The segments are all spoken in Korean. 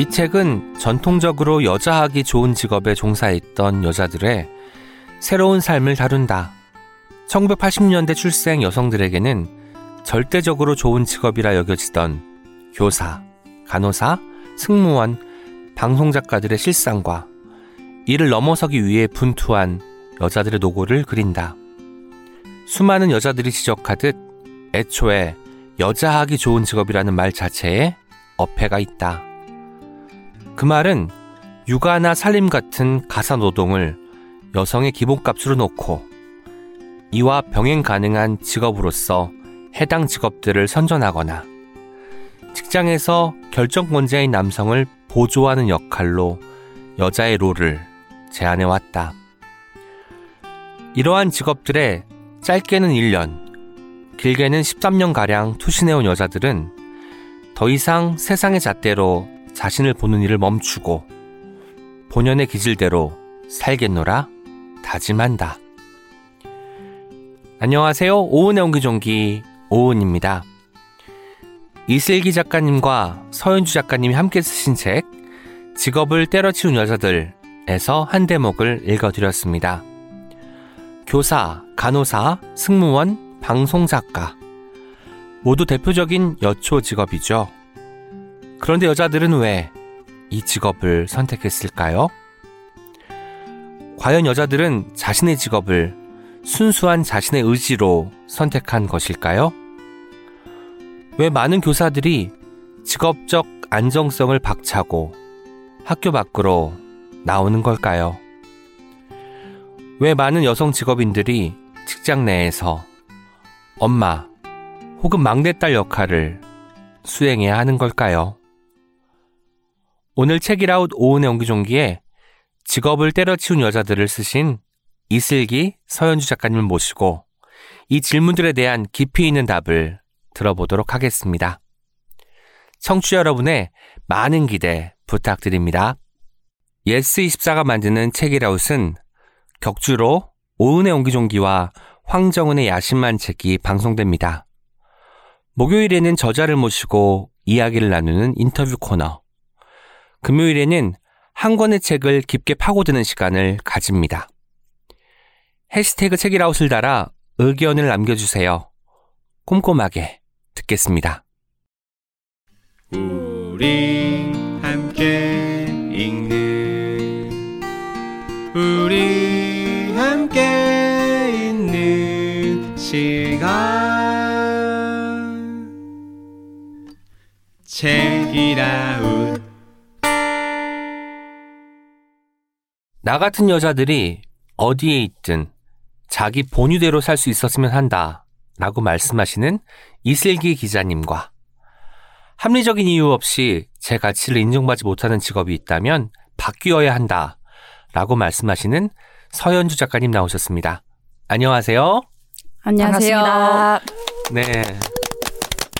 이 책은 전통적으로 여자하기 좋은 직업에 종사했던 여자들의 새로운 삶을 다룬다. 1980년대 출생 여성들에게는 절대적으로 좋은 직업이라 여겨지던 교사, 간호사, 승무원, 방송작가들의 실상과 이를 넘어서기 위해 분투한 여자들의 노고를 그린다. 수많은 여자들이 지적하듯 애초에 여자하기 좋은 직업이라는 말 자체에 어폐가 있다. 그 말은 육아나 살림 같은 가사 노동을 여성의 기본값으로 놓고 이와 병행 가능한 직업으로서 해당 직업들을 선전하거나 직장에서 결정권자인 남성을 보조하는 역할로 여자의 롤을 제안해 왔다. 이러한 직업들에 짧게는 1년, 길게는 13년가량 투신해온 여자들은 더 이상 세상의 잣대로 자신을 보는 일을 멈추고 본연의 기질대로 살겠노라 다짐한다. 안녕하세요. 오은의 옹기종기 오은입니다. 이슬기 작가님과 서현주 작가님이 함께 쓰신 책 직업을 때려치운 여자들에서 한 대목을 읽어드렸습니다. 교사, 간호사, 승무원, 방송작가 모두 대표적인 여초 직업이죠. 그런데 여자들은 왜 이 직업을 선택했을까요? 과연 여자들은 자신의 직업을 순수한 자신의 의지로 선택한 것일까요? 왜 많은 교사들이 직업적 안정성을 박차고 학교 밖으로 나오는 걸까요? 왜 많은 여성 직업인들이 직장 내에서 엄마 혹은 막내딸 역할을 수행해야 하는 걸까요? 오늘 책이라웃 오은의 옹기종기에 직업을 때려치운 여자들을 쓰신 이슬기 서현주 작가님을 모시고 이 질문들에 대한 깊이 있는 답을 들어보도록 하겠습니다. 청취자 여러분의 많은 기대 부탁드립니다. 예스24가 만드는 책읽아웃은 격주로 오은의 옹기종기와 황정은의 야심한책이 방송됩니다. 목요일에는 저자를 모시고 이야기를 나누는 인터뷰 코너. 금요일에는 한 권의 책을 깊게 파고드는 시간을 가집니다. 해시태그 책읽아웃을 달아 의견을 남겨주세요. 꼼꼼하게 듣겠습니다. 우리 함께 읽는 우리 함께 있는 시간 나 같은 여자들이 어디에 있든 자기 본유대로 살 수 있었으면 한다. 라고 말씀하시는 이슬기 기자님과 합리적인 이유 없이 제 가치를 인정받지 못하는 직업이 있다면 바뀌어야 한다. 라고 말씀하시는 서현주 작가님 나오셨습니다. 안녕하세요. 안녕하세요. 네.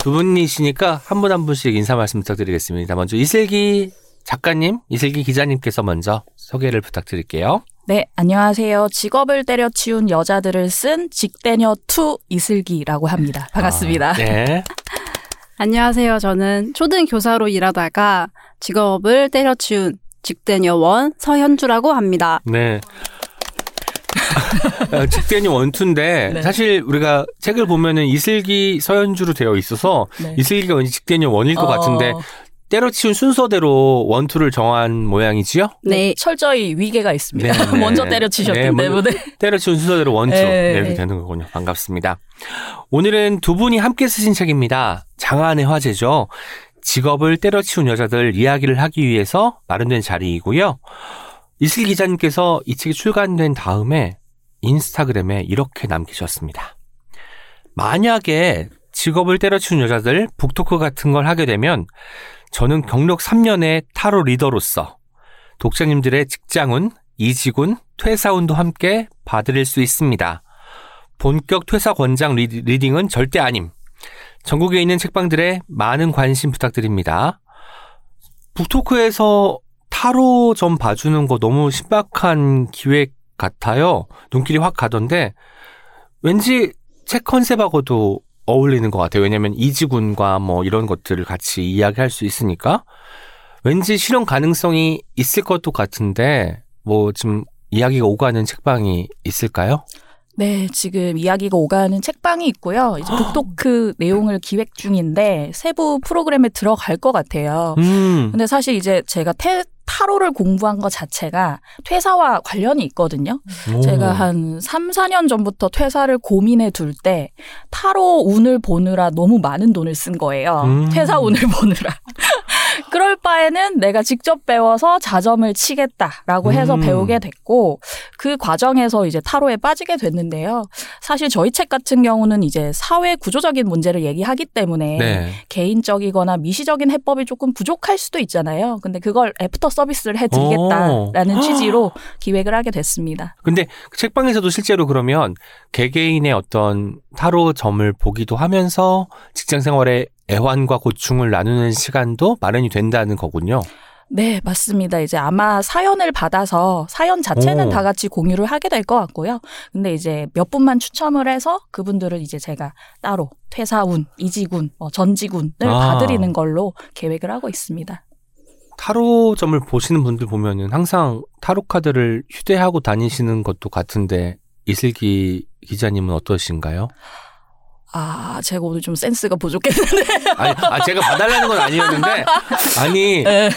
두 분이시니까 한분한 분씩 인사 말씀 부탁드리겠습니다. 먼저 이슬기 작가님, 이슬기 기자님께서 먼저 소개를 부탁드릴게요. 네, 안녕하세요. 직업을 때려치운 여자들을 쓴 직때녀 two 이슬기라고 합니다. 반갑습니다. 아, 네. 안녕하세요. 저는 초등 교사로 일하다가 직업을 때려치운 직때녀 one 서현주라고 합니다. 네. 어, 직때녀 one two인데 네. 사실 우리가 책을 보면은 이슬기 서현주로 되어 있어서 네. 이슬기가 왠지 직때녀 one일 것 어, 같은데 때려치운 순서대로 원투를 정한 모양이지요? 네, 철저히 위계가 있습니다. 네, 네. 먼저 때려치셨기 네, 때문에. 때려치운 순서대로 원투 네. 되는 거군요. 반갑습니다. 오늘은 두 분이 함께 쓰신 책입니다. 장안의 화제죠. 직업을 때려치운 여자들 이야기를 하기 위해서 마련된 자리이고요. 이슬 기자님께서 이 책이 출간된 다음에 인스타그램에 이렇게 남기셨습니다. 만약에 직업을 때려치운 여자들 book talk 같은 걸 하게 되면 저는 경력 3년의 타로 reader로서 독자님들의 직장운, 이직운, 퇴사운도 함께 봐드릴 수 있습니다. 본격 퇴사 권장 reading은 절대 아님. 전국에 있는 책방들의 많은 관심 부탁드립니다. book talk에서 타로 좀 봐주는 거 너무 신박한 기획 같아요. 눈길이 확 가던데 왠지 책 컨셉하고도 어울리는 것 같아요. 왜냐하면 이지군과 뭐 이런 것들을 같이 이야기할 수 있으니까 왠지 실현 가능성이 있을 것도 같은데 뭐 지금 이야기가 오가는 책방이 있을까요? 네, 지금 이야기가 오가는 책방이 있고요. 이제 북토크 내용을 기획 중인데 세부 프로그램에 들어갈 것 같아요. 음. 근데 사실 이제 제가 태, 타로를 공부한 것 자체가 퇴사와 관련이 있거든요. 오. 제가 한 3, 4년 전부터 퇴사를 고민해 둘 때 타로 운을 보느라 너무 많은 돈을 쓴 거예요. 음. 퇴사 운을 보느라. 그럴 바에는 내가 직접 배워서 자점을 치겠다라고 해서 음. 배우게 됐고 그 과정에서 이제 타로에 빠지게 됐는데요. 사실 저희 책 같은 경우는 이제 사회 구조적인 문제를 얘기하기 때문에 네. 개인적이거나 미시적인 해법이 조금 부족할 수도 있잖아요. 근데 그걸 애프터 서비스를 해드리겠다라는 오. 취지로 기획을 하게 됐습니다. 근데 그 책방에서도 실제로 그러면 개개인의 어떤 타로 점을 보기도 하면서 직장 생활의 애환과 고충을 나누는 시간도 마련이 된다는 거군요. 네, 맞습니다. 이제 아마 사연을 받아서 사연 자체는 오. 다 같이 공유를 하게 될 것 같고요. 근데 이제 몇 분만 추첨을 해서 그분들은 이제 제가 따로 퇴사운, 이직운, 뭐 전직운을 아. 봐드리는 걸로 계획을 하고 있습니다. 타로점을 보시는 분들 보면은 항상 타로 카드를 휴대하고 다니시는 것도 같은데 이슬기 기자님은 어떠신가요? 아, 제가 오늘 좀 센스가 부족했는데. 아니, 아 제가 봐달라는 건 아니었는데 아니 네.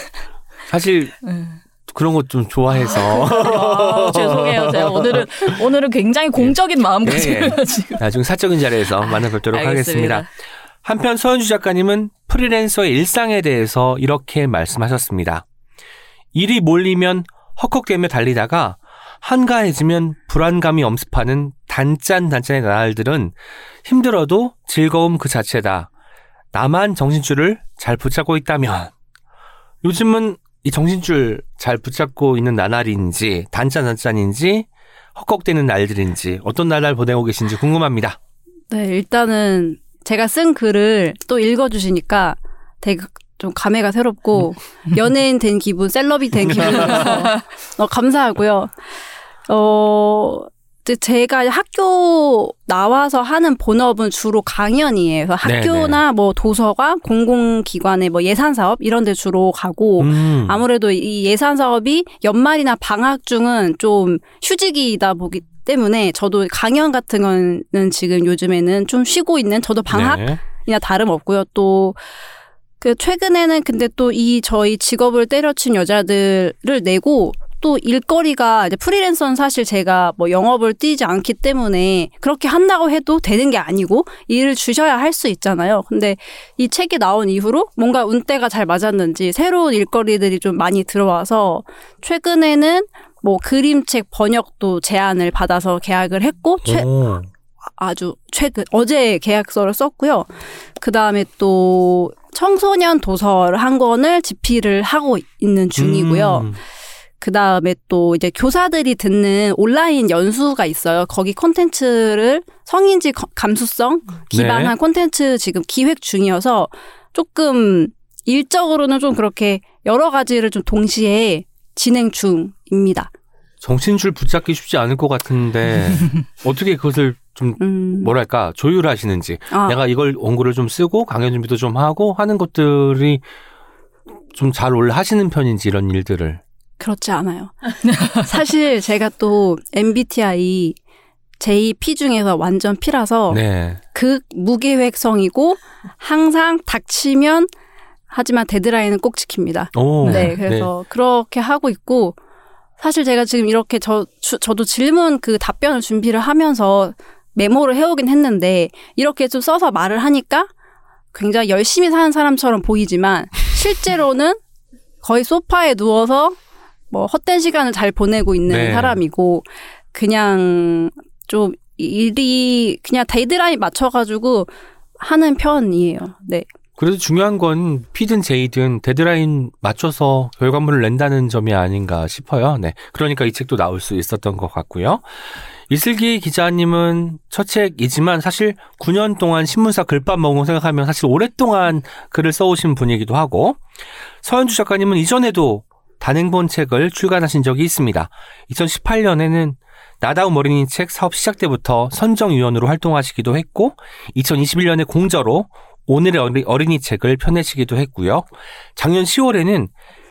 사실 네. 그런 것 좀 좋아해서 아, 죄송해요. 제가 오늘은 오늘은 굉장히 공적인 마음가짐을 예, 예. 가지고 나중 사적인 자리에서 만나뵙도록 하겠습니다. 한편 서현주 작가님은 프리랜서의 일상에 대해서 이렇게 말씀하셨습니다. 일이 몰리면 헉헉대며 달리다가 한가해지면 불안감이 엄습하는 단짠단짠의 나날들은 힘들어도 즐거움 그 자체다. 나만 정신줄을 잘 붙잡고 있다면 요즘은 이 정신줄 잘 붙잡고 있는 나날인지 단짠단짠인지 헉헉대는 날들인지 어떤 나날 보내고 계신지 궁금합니다. 네, 일단은 제가 쓴 글을 또 읽어주시니까 되게 좀 감회가 새롭고 연예인 된 기분, 셀럽이 된 기분이라서 어, 감사하고요. 어, 제가 학교 나와서 하는 본업은 주로 강연이에요. 그래서 네네. 학교나 뭐 도서관, 공공기관의 뭐 예산 사업 이런 데 주로 가고 음. 아무래도 이 예산 사업이 연말이나 방학 중은 좀 휴직이다 보기 때문에 저도 강연 같은 거는 지금 요즘에는 좀 쉬고 있는 저도 방학이나 네. 다름없고요. 또 그 최근에는 근데 또 이 저희 직업을 때려친 여자들을 내고 또 일거리가 이제 프리랜서는 사실 제가 뭐 영업을 뛰지 않기 때문에 그렇게 한다고 해도 되는 게 아니고 일을 주셔야 할 수 있잖아요. 근데 이 책이 나온 이후로 뭔가 운때가 잘 맞았는지 새로운 일거리들이 좀 많이 들어와서 최근에는 뭐 그림책 번역도 제안을 받아서 계약을 했고 최, 오. 아주 최근 어제 계약서를 썼고요. 그 다음에 또 청소년 도서를 한 권을 집필을 하고 있는 중이고요. 음. 그 다음에 또 이제 교사들이 듣는 온라인 연수가 있어요. 거기 콘텐츠를 성인지 거- 감수성 기반한 네. 콘텐츠 지금 기획 중이어서 조금 일적으로는 좀 그렇게 여러 가지를 좀 동시에 진행 중입니다. 정신줄 붙잡기 쉽지 않을 것 같은데 어떻게 그것을 좀 음. 뭐랄까 조율하시는지 아, 내가 이걸 원고를 좀 쓰고 강연 준비도 좀 하고 하는 것들이 좀 잘 올라 하시는 편인지 이런 일들을 그렇지 않아요. 사실 제가 또 MBTI JP 중에서 완전 P라서 네. 극 무계획성이고 항상 닥치면 하지만 데드라인은 꼭 지킵니다. 오. 네, 그래서 그렇게 하고 있고 사실 제가 지금 이렇게 저 주- 저도 질문 그 답변을 준비를 하면서 메모를 해오긴 했는데 이렇게 좀 써서 말을 하니까 굉장히 열심히 사는 사람처럼 보이지만 실제로는 거의 소파에 누워서 뭐 헛된 시간을 잘 보내고 있는 네. 사람이고 그냥 좀 일이 그냥 데드라인 맞춰가지고 하는 편이에요. 네. 그래도 중요한 건 P든 J든 데드라인 맞춰서 결과물을 낸다는 점이 아닌가 싶어요. 네. 그러니까 이 책도 나올 수 있었던 것 같고요. 이슬기 기자님은 첫 책이지만 사실 9년 동안 신문사 글밥 먹은 거 생각하면 사실 오랫동안 글을 써오신 분이기도 하고 서현주 작가님은 이전에도 단행본 책을 출간하신 적이 있습니다. 2018년에는 나다운 어린이 책 사업 시작 때부터 선정위원으로 활동하시기도 했고 2021년에 공저로 오늘의 어린이 책을 펴내시기도 했고요. 작년 10월에는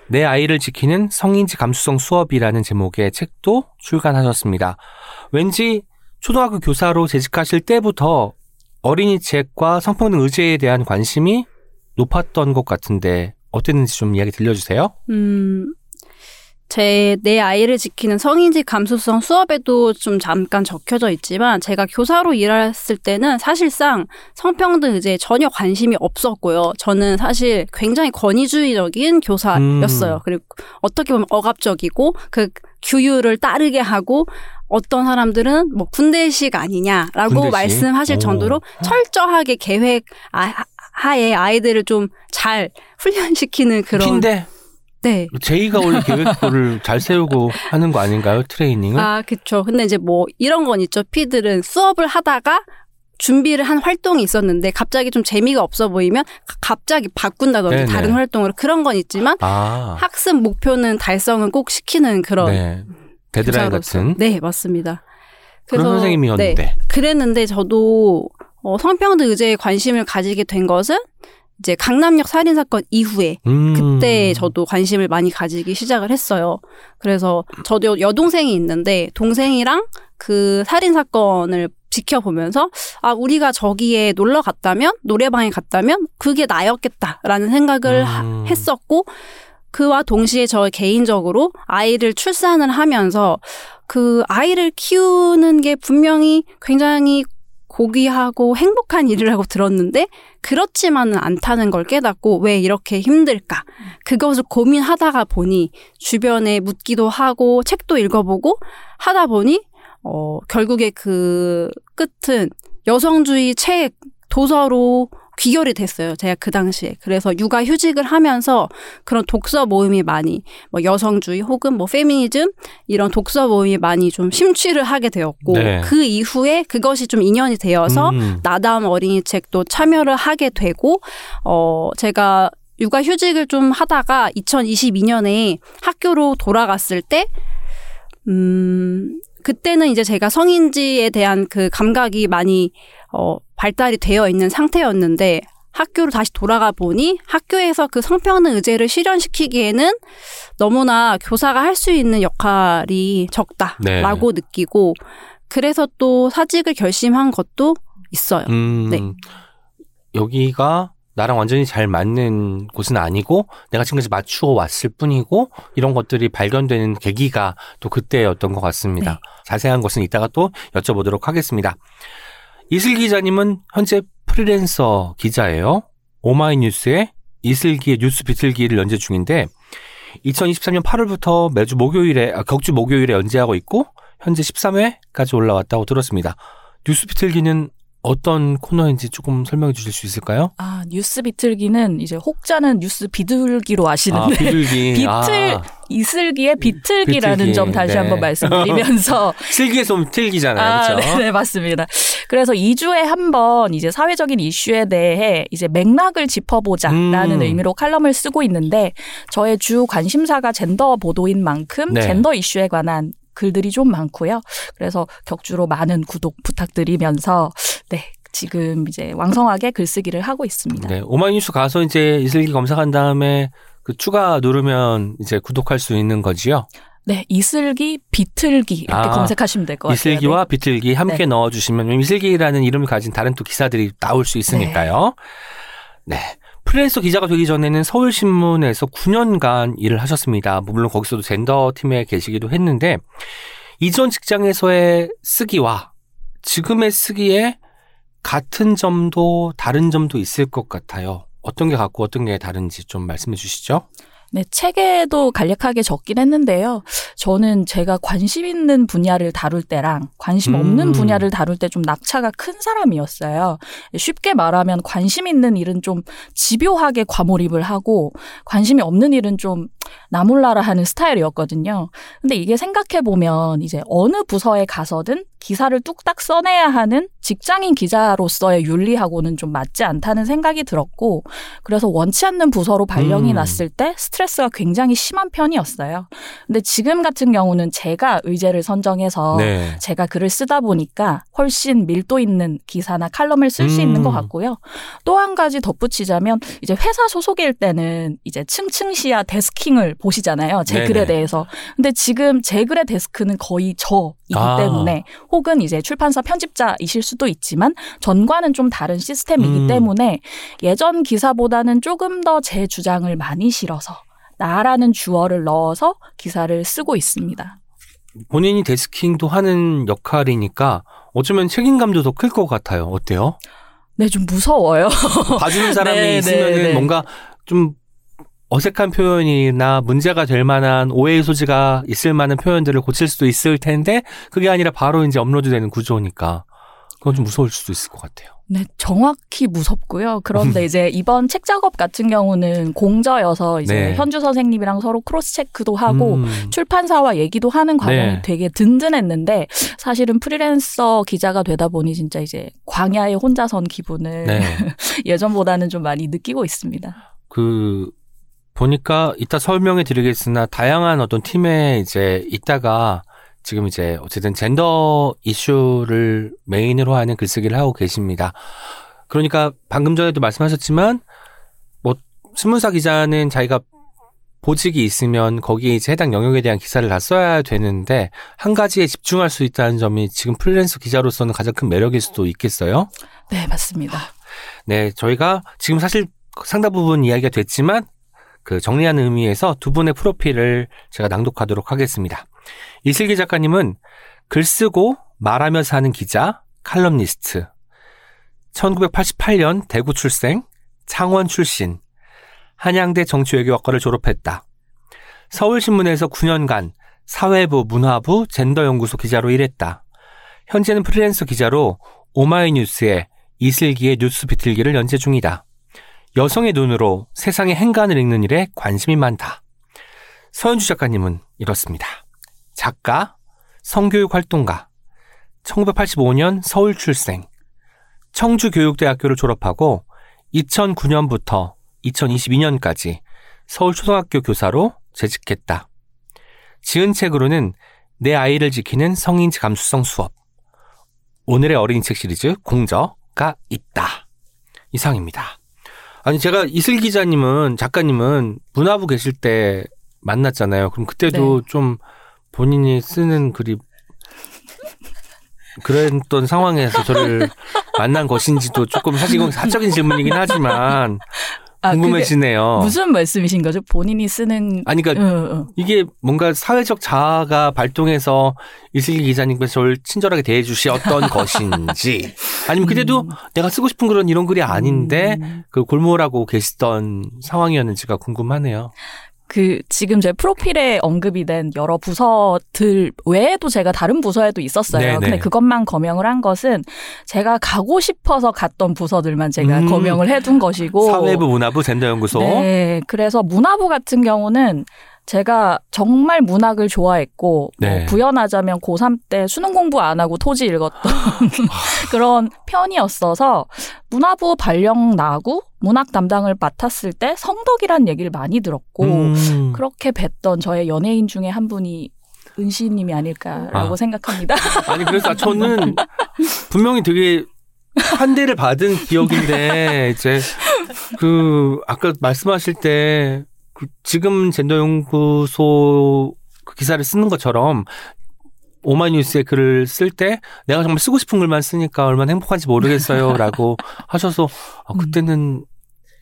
내 아이를 지키는 성인지 감수성 수업이라는 제목의 책도 출간하셨습니다. 왠지 초등학교 교사로 재직하실 때부터 어린이 책과 성평등 의제에 대한 관심이 높았던 것 같은데 어땠는지 좀 이야기 들려주세요. 음, 제 내 아이를 지키는 성인지 감수성 수업에도 좀 잠깐 적혀져 있지만 제가 교사로 일했을 때는 사실상 성평등 의제에 전혀 관심이 없었고요. 저는 사실 굉장히 권위주의적인 교사였어요. 음. 그리고 어떻게 보면 억압적이고 그 규율을 따르게 하고 어떤 사람들은 뭐 군대식 아니냐라고 군대식? 말씀하실 오. 정도로 철저하게 계획 아, 하에 아이들을 좀 잘 훈련시키는 그런 핀데 네. 제이가 원래 계획표를 잘 세우고 하는 거 아닌가요? 트레이닝을? 아, 그쵸. 근데 이제 뭐 이런 건 있죠. 피들은 수업을 하다가 준비를 한 활동이 있었는데 갑자기 좀 재미가 없어 보이면 가- 갑자기 바꾼다든지 네네. 다른 활동으로 그런 건 있지만 아, 학습 목표는 달성은 꼭 시키는 그런 네. 데드라인. 같은 네, 맞습니다. 그런 네, 선생님이었는데. 그랬는데 저도 어, 성평등 의제에 관심을 가지게 된 것은 이제 강남역 살인 사건 이후에 음. 그때 저도 관심을 많이 가지기 시작을 했어요. 그래서 저도 여동생이 있는데 동생이랑 그 살인 사건을 지켜보면서 아 우리가 저기에 놀러 갔다면 노래방에 갔다면 그게 나였겠다라는 생각을 하- 음. 했었고 그와 동시에 저 개인적으로 아이를 출산을 하면서 그 아이를 키우는 게 분명히 굉장히 고귀하고 행복한 일이라고 들었는데 그렇지만은 않다는 걸 깨닫고 왜 이렇게 힘들까? 그것을 고민하다가 보니 주변에 묻기도 하고 책도 읽어보고 하다 보니 어 결국에 그 끝은 여성주의 책 도서로 귀결이 됐어요. 제가 그 당시에. 그래서 육아 휴직을 하면서 그런 독서 모임이 많이 뭐 여성주의 혹은 뭐 페미니즘 이런 독서 모임이 많이 좀 심취를 하게 되었고 네. 그 이후에 그것이 좀 인연이 되어서 음. 나다움 어린이 책도 참여를 하게 되고 어 제가 육아 휴직을 좀 하다가 2022년에 학교로 돌아갔을 때 음, 그때는 이제 제가 성인지에 대한 그 감각이 많이 어, 발달이 되어 있는 상태였는데 학교로 다시 돌아가 보니 학교에서 그 성평등 의제를 실현시키기에는 너무나 교사가 할 수 있는 역할이 적다라고 느끼고 그래서 또 사직을 결심한 것도 있어요. 음, 네. 여기가 나랑 완전히 잘 맞는 곳은 아니고 내가 지금까지 맞추어 왔을 뿐이고 이런 것들이 발견되는 계기가 또 그때였던 것 같습니다. 네. 자세한 것은 이따가 또 여쭤보도록 하겠습니다. 이슬 기자님은 현재 프리랜서 기자예요. 오마이뉴스의 이슬기의 뉴스 비틀기를 연재 중인데 2023년 8월부터 매주 목요일에 아, 격주 목요일에 연재하고 있고 현재 13회까지 올라왔다고 들었습니다. 뉴스 비틀기는 어떤 코너인지 조금 설명해 주실 수 있을까요? 아, 뉴스 비틀기는 이제 혹자는 뉴스 비둘기로 아, 아시는데 비둘기. 비틀 아, 이슬기의 비틀기라는 비틀기. 점 다시 네. 한번 말씀드리면서 슬기에서 틀기잖아요. 아, 그렇죠? 네, 네, 맞습니다. 그래서 2주에 한 번 이제 사회적인 이슈에 대해 이제 맥락을 짚어보자라는 음. 의미로 칼럼을 쓰고 있는데 저의 주 관심사가 젠더 보도인 만큼 네. 젠더 이슈에 관한 글들이 좀 많고요. 그래서 격주로 많은 구독 부탁드리면서 네. 지금 이제 왕성하게 글쓰기를 하고 있습니다. 네, 오마이뉴스 가서 이제 이슬기 검색한 다음에 그 추가 누르면 이제 구독할 수 있는 거지요. 네, 이슬기, 비틀기 이렇게 아, 검색하시면 될 것 같아요. 이슬기와 비틀기 함께 네. 넣어주시면 이슬기라는 이름을 가진 다른 또 기사들이 나올 수 있으니까요. 네. 프리랜서 기자가 되기 전에는 서울신문에서 9년간 일을 하셨습니다. 물론 거기서도 젠더 팀에 계시기도 했는데 이전 직장에서의 쓰기와 지금의 쓰기에 같은 점도 다른 점도 있을 것 같아요. 어떤 게 같고 어떤 게 다른지 좀 말씀해 주시죠. 네, 책에도 간략하게 적긴 했는데요. 저는 제가 관심 있는 분야를 다룰 때랑 관심 없는 음. 분야를 다룰 때 좀 낙차가 큰 사람이었어요. 쉽게 말하면 관심 있는 일은 좀 집요하게 과몰입을 하고 관심이 없는 일은 좀 나몰라라 하는 스타일이었거든요. 근데 이게 생각해 보면 이제 어느 부서에 가서든 기사를 뚝딱 써내야 하는 직장인 기자로서의 윤리하고는 좀 맞지 않다는 생각이 들었고, 그래서 원치 않는 부서로 발령이 음. 났을 때 스트레스가 굉장히 심한 편이었어요. 근데 지금 같은 경우는 제가 의제를 선정해서 네. 제가 글을 쓰다 보니까 훨씬 밀도 있는 기사나 칼럼을 쓸수 음. 있는 것 같고요. 또 한 가지 덧붙이자면 이제 회사 소속일 때는 이제 층층시야 데스킹을 보시잖아요. 제 네네. 글에 대해서. 근데 지금 제 글의 데스크는 거의 저이기 아. 때문에 혹은 이제 출판사 편집자이실 수도 있지만 전과는 좀 다른 시스템이기 음. 때문에 예전 기사보다는 조금 더 제 주장을 많이 실어서 나라는 주어를 넣어서 기사를 쓰고 있습니다. 본인이 데스킹도 하는 역할이니까 어쩌면 책임감도 더 클 것 같아요. 어때요? 네, 좀 무서워요. 봐주는 사람이 네, 있으면 네, 네. 뭔가 좀 어색한 표현이나 문제가 될 만한 오해의 소지가 있을 만한 표현들을 고칠 수도 있을 텐데 그게 아니라 바로 이제 업로드되는 구조니까 그건 좀 무서울 수도 있을 것 같아요. 네, 정확히 무섭고요. 그런데 이제 이번 책 작업 같은 경우는 공저여서 이제 네. 현주 선생님이랑 서로 크로스 체크도 하고 음, 출판사와 얘기도 하는 과정이 네. 되게 든든했는데 사실은 프리랜서 기자가 되다 보니 진짜 이제 광야에 혼자 선 기분을 네. 예전보다는 좀 많이 느끼고 있습니다. 그 보니까 이따 설명해 드리겠으나 다양한 어떤 팀에 이제 있다가 지금 이제 어쨌든 젠더 이슈를 메인으로 하는 글쓰기를 하고 계십니다. 그러니까 방금 전에도 말씀하셨지만 뭐 신문사 기자는 자기가 보직이 있으면 거기에 이제 해당 영역에 대한 기사를 다 써야 되는데 한 가지에 집중할 수 있다는 점이 지금 프리랜서 기자로서는 가장 큰 매력일 수도 있겠어요. 네, 맞습니다. 네, 저희가 지금 사실 상당 부분 이야기가 됐지만 그 정리하는 의미에서 두 분의 프로필을 제가 낭독하도록 하겠습니다. 이슬기 작가님은 글 쓰고 말하면서 하는 기자, 칼럼니스트. 1988년 대구 출생, 창원 출신, 한양대 정치외교학과를 졸업했다. 서울신문에서 9년간 사회부, 문화부, 젠더연구소 기자로 일했다. 현재는 프리랜서 기자로 오마이뉴스에 이슬기의 뉴스 비틀기를 연재 중이다. 여성의 눈으로 세상의 행간을 읽는 일에 관심이 많다. 서현주 작가님은 이렇습니다. 작가, 성교육 활동가, 1985년 서울 출생, 청주교육대학교를 졸업하고 2009년부터 2022년까지 서울초등학교 교사로 재직했다. 지은 책으로는 내 아이를 지키는 성인지 감수성 수업, 오늘의 어린이책 시리즈 공저가 있다. 이상입니다. 아니 제가 이슬 기자님은 작가님은 문화부 계실 때 만났잖아요. 그럼 그때도 좀 본인이 쓰는 글이 그랬던 상황에서 저를 만난 것인지도 조금 사실 이건 사적인 질문이긴 하지만 아, 궁금해지네요. 무슨 말씀이신 거죠? 본인이 쓰는 아니 그러니까 어, 어. 이게 뭔가 사회적 자아가 발동해서 이슬기 기자님께서 저를 친절하게 대해주셨던 것인지 아니면 그때도 내가 쓰고 싶은 그런 이런 글이 아닌데 음. 그 골몰하고 계시던 상황이었는지가 궁금하네요. 그 지금 제 프로필에 언급이 된 여러 부서들 외에도 제가 다른 부서에도 있었어요. 네네. 근데 그것만 거명을 한 것은 제가 가고 싶어서 갔던 부서들만 제가 음. 거명을 해둔 것이고 사회부, 문화부, 젠더연구소. 네, 그래서 문화부 같은 경우는 제가 정말 문학을 좋아했고 네. 뭐 구현하자면 고3 때 수능 공부 안 하고 토지 읽었던 그런 편이었어서 문화부 발령 나고 문학 담당을 맡았을 때 성덕이란 얘기를 많이 들었고 음. 그렇게 뵀던 저의 연예인 중에 한 분이 은시님이 아닐까라고 아. 생각합니다. 아니 그래서 저는 분명히 되게 한 대를 받은 기억인데 이제 그 아까 말씀하실 때 그 지금 젠더연구소 그 기사를 쓰는 것처럼 오마이뉴스에 글을 쓸 때 내가 정말 쓰고 싶은 글만 쓰니까 얼마나 행복한지 모르겠어요라고 하셔서 아, 그때는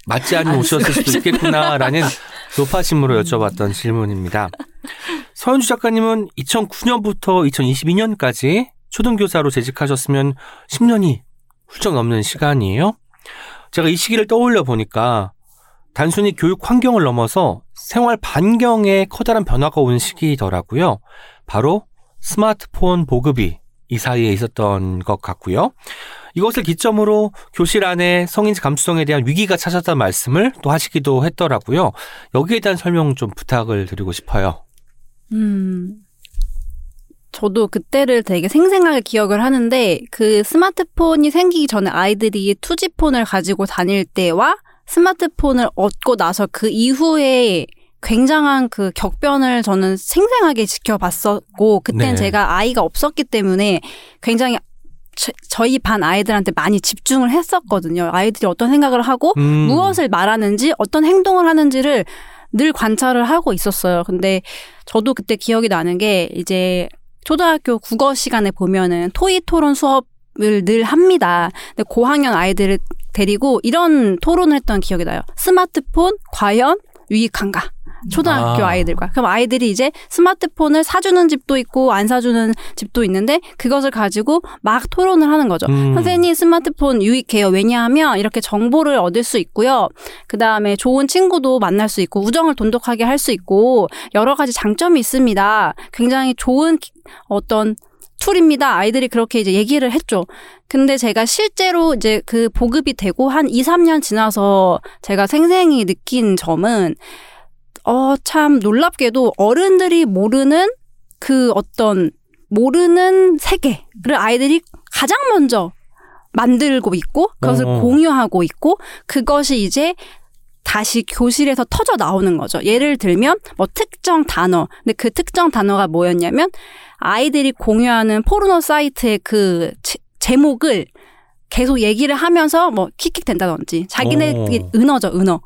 맞지 않은 안 옷이었을 수도 있겠구나라는 높아심으로 여쭤봤던 질문입니다. 서현주 작가님은 2009년부터 2022년까지 초등교사로 재직하셨으면 10년이 훌쩍 넘는 시간이에요. 제가 이 시기를 떠올려 보니까 단순히 교육 환경을 넘어서 생활 반경에 커다란 변화가 온 시기더라고요. 바로 스마트폰 보급이 이 사이에 있었던 것 같고요. 이것을 기점으로 교실 안에 성인 감수성에 대한 위기가 찾았다는 말씀을 또 하시기도 했더라고요. 여기에 대한 설명 좀 부탁을 드리고 싶어요. 음. 저도 그때를 되게 생생하게 기억을 하는데 그 스마트폰이 생기기 전에 아이들이 투지폰을 가지고 다닐 때와 스마트폰을 얻고 나서 그 이후에 굉장한 그 격변을 저는 생생하게 지켜봤었고 그땐 네. 제가 아이가 없었기 때문에 굉장히 저, 저희 반 아이들한테 많이 집중을 했었거든요. 아이들이 어떤 생각을 하고 음. 무엇을 말하는지 어떤 행동을 하는지를 늘 관찰을 하고 있었어요. 근데 저도 그때 기억이 나는 게 이제 초등학교 국어 시간에 보면은 토의 토론 수업 을 늘 합니다. 근데 고학년 아이들을 데리고 이런 토론을 했던 기억이 나요. 스마트폰 과연 유익한가? 초등학교 아. 아. 이들과 그럼 아이들이 이제 스마트폰을 사주는 집도 있고 안 사주는 집도 있는데 그것을 가지고 막 토론을 하는 거죠. 음. 선생님 스마트폰 유익해요. 왜냐하면 이렇게 정보를 얻을 수 있고요. 그 다음에 좋은 친구도 만날 수 있고 우정을 돈독하게 할 수 있고 여러 가지 장점이 있습니다. 굉장히 좋은 기- 어떤 툴입니다. 아이들이 그렇게 이제 얘기를 했죠. 근데 제가 실제로 이제 그 보급이 되고 한 2, 3년 지나서 제가 생생히 느낀 점은 어, 참 놀랍게도 어른들이 모르는 그 어떤 모르는 세계를 아이들이 가장 먼저 만들고 있고 그것을 어. 공유하고 있고 그것이 이제 다시 교실에서 터져 나오는 거죠. 예를 들면 뭐 특정 단어. 근데 그 특정 단어가 뭐였냐면 아이들이 공유하는 포르노 사이트의 그 제- 제목을 계속 얘기를 하면서 뭐 킥킥 된다든지 자기네들이 오. 은어죠, 은어.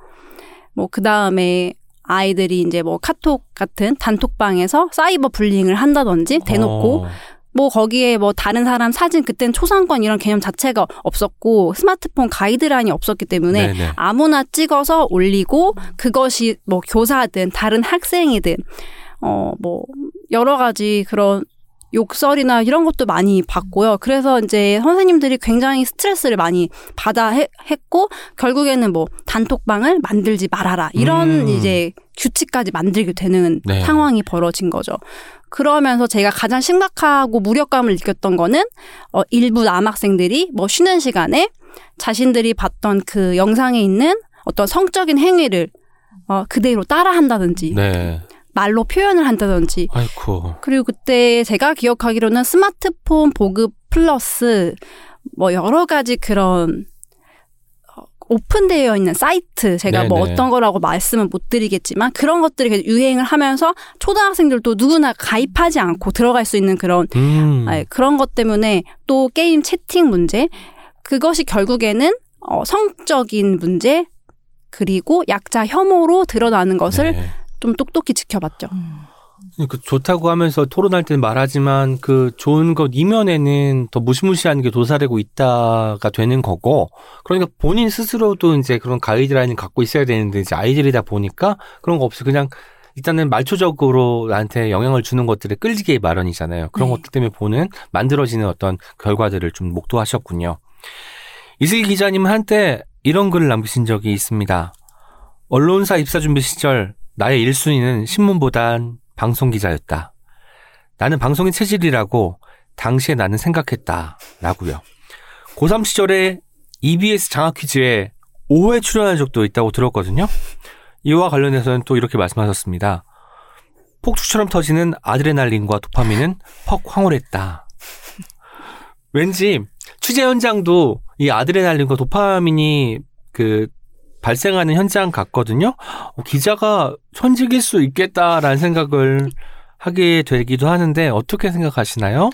뭐 그다음에 아이들이 이제 뭐 카톡 같은 단톡방에서 사이버 불링을 한다든지 대놓고 어. 뭐 거기에 뭐 다른 사람 사진 그땐 초상권 이런 개념 자체가 없었고 스마트폰 가이드라인이 없었기 때문에 네네. 아무나 찍어서 올리고 그것이 뭐 교사든 다른 학생이든 어 뭐 여러 가지 그런 욕설이나 이런 것도 많이 받고요. 그래서 이제 선생님들이 굉장히 스트레스를 많이 받아 해- 했고 결국에는 뭐 단톡방을 만들지 말아라 이런 음. 이제 규칙까지 만들게 되는 네. 상황이 벌어진 거죠. 그러면서 제가 가장 심각하고 무력감을 느꼈던 거는 어 일부 남학생들이 뭐 쉬는 시간에 자신들이 봤던 그 영상에 있는 어떤 성적인 행위를 어 그대로 따라한다든지 네. 말로 표현을 한다든지 아이고. 그리고 그때 제가 기억하기로는 스마트폰 보급 플러스 뭐 여러 가지 그런 어, 오픈되어 있는 사이트 제가 뭐 네네. 어떤 거라고 말씀은 못 드리겠지만 그런 것들이 계속 유행을 하면서 초등학생들도 누구나 가입하지 않고 들어갈 수 있는 그런 음. 아니, 그런 것 때문에 또 게임 채팅 문제 그것이 결국에는 어, 성적인 문제 그리고 약자 혐오로 드러나는 것을 네. 좀 똑똑히 지켜봤죠. 그 좋다고 하면서 토론할 때는 말하지만 그 좋은 것 이면에는 더 무시무시한 게 도사리고 있다가 되는 거고 그러니까 본인 스스로도 이제 그런 가이드라인을 갖고 있어야 되는데 이제 아이들이다 보니까 그런 거 없이 그냥 일단은 말초적으로 나한테 영향을 주는 것들에 끌리기 마련이잖아요. 그런 네. 것들 때문에 보는 만들어지는 어떤 결과들을 좀 목도하셨군요. 이슬기 기자님은 한때 이런 글을 남기신 적이 있습니다. 언론사 입사 준비 시절 나의 1순위는 신문보단 방송 기자였다. 나는 방송의 체질이라고 당시에 나는 생각했다. 라고요. 고3 시절에 EBS 장학 퀴즈에 5회 출연한 적도 있다고 들었거든요. 이와 관련해서는 또 이렇게 말씀하셨습니다. 폭죽처럼 터지는 아드레날린과 도파민은 퍽 황홀했다. 왠지 취재 현장도 이 아드레날린과 도파민이 그 발생하는 현장 같거든요. 어, 기자가 천직일 수 있겠다라는 생각을 하게 되기도 하는데 어떻게 생각하시나요?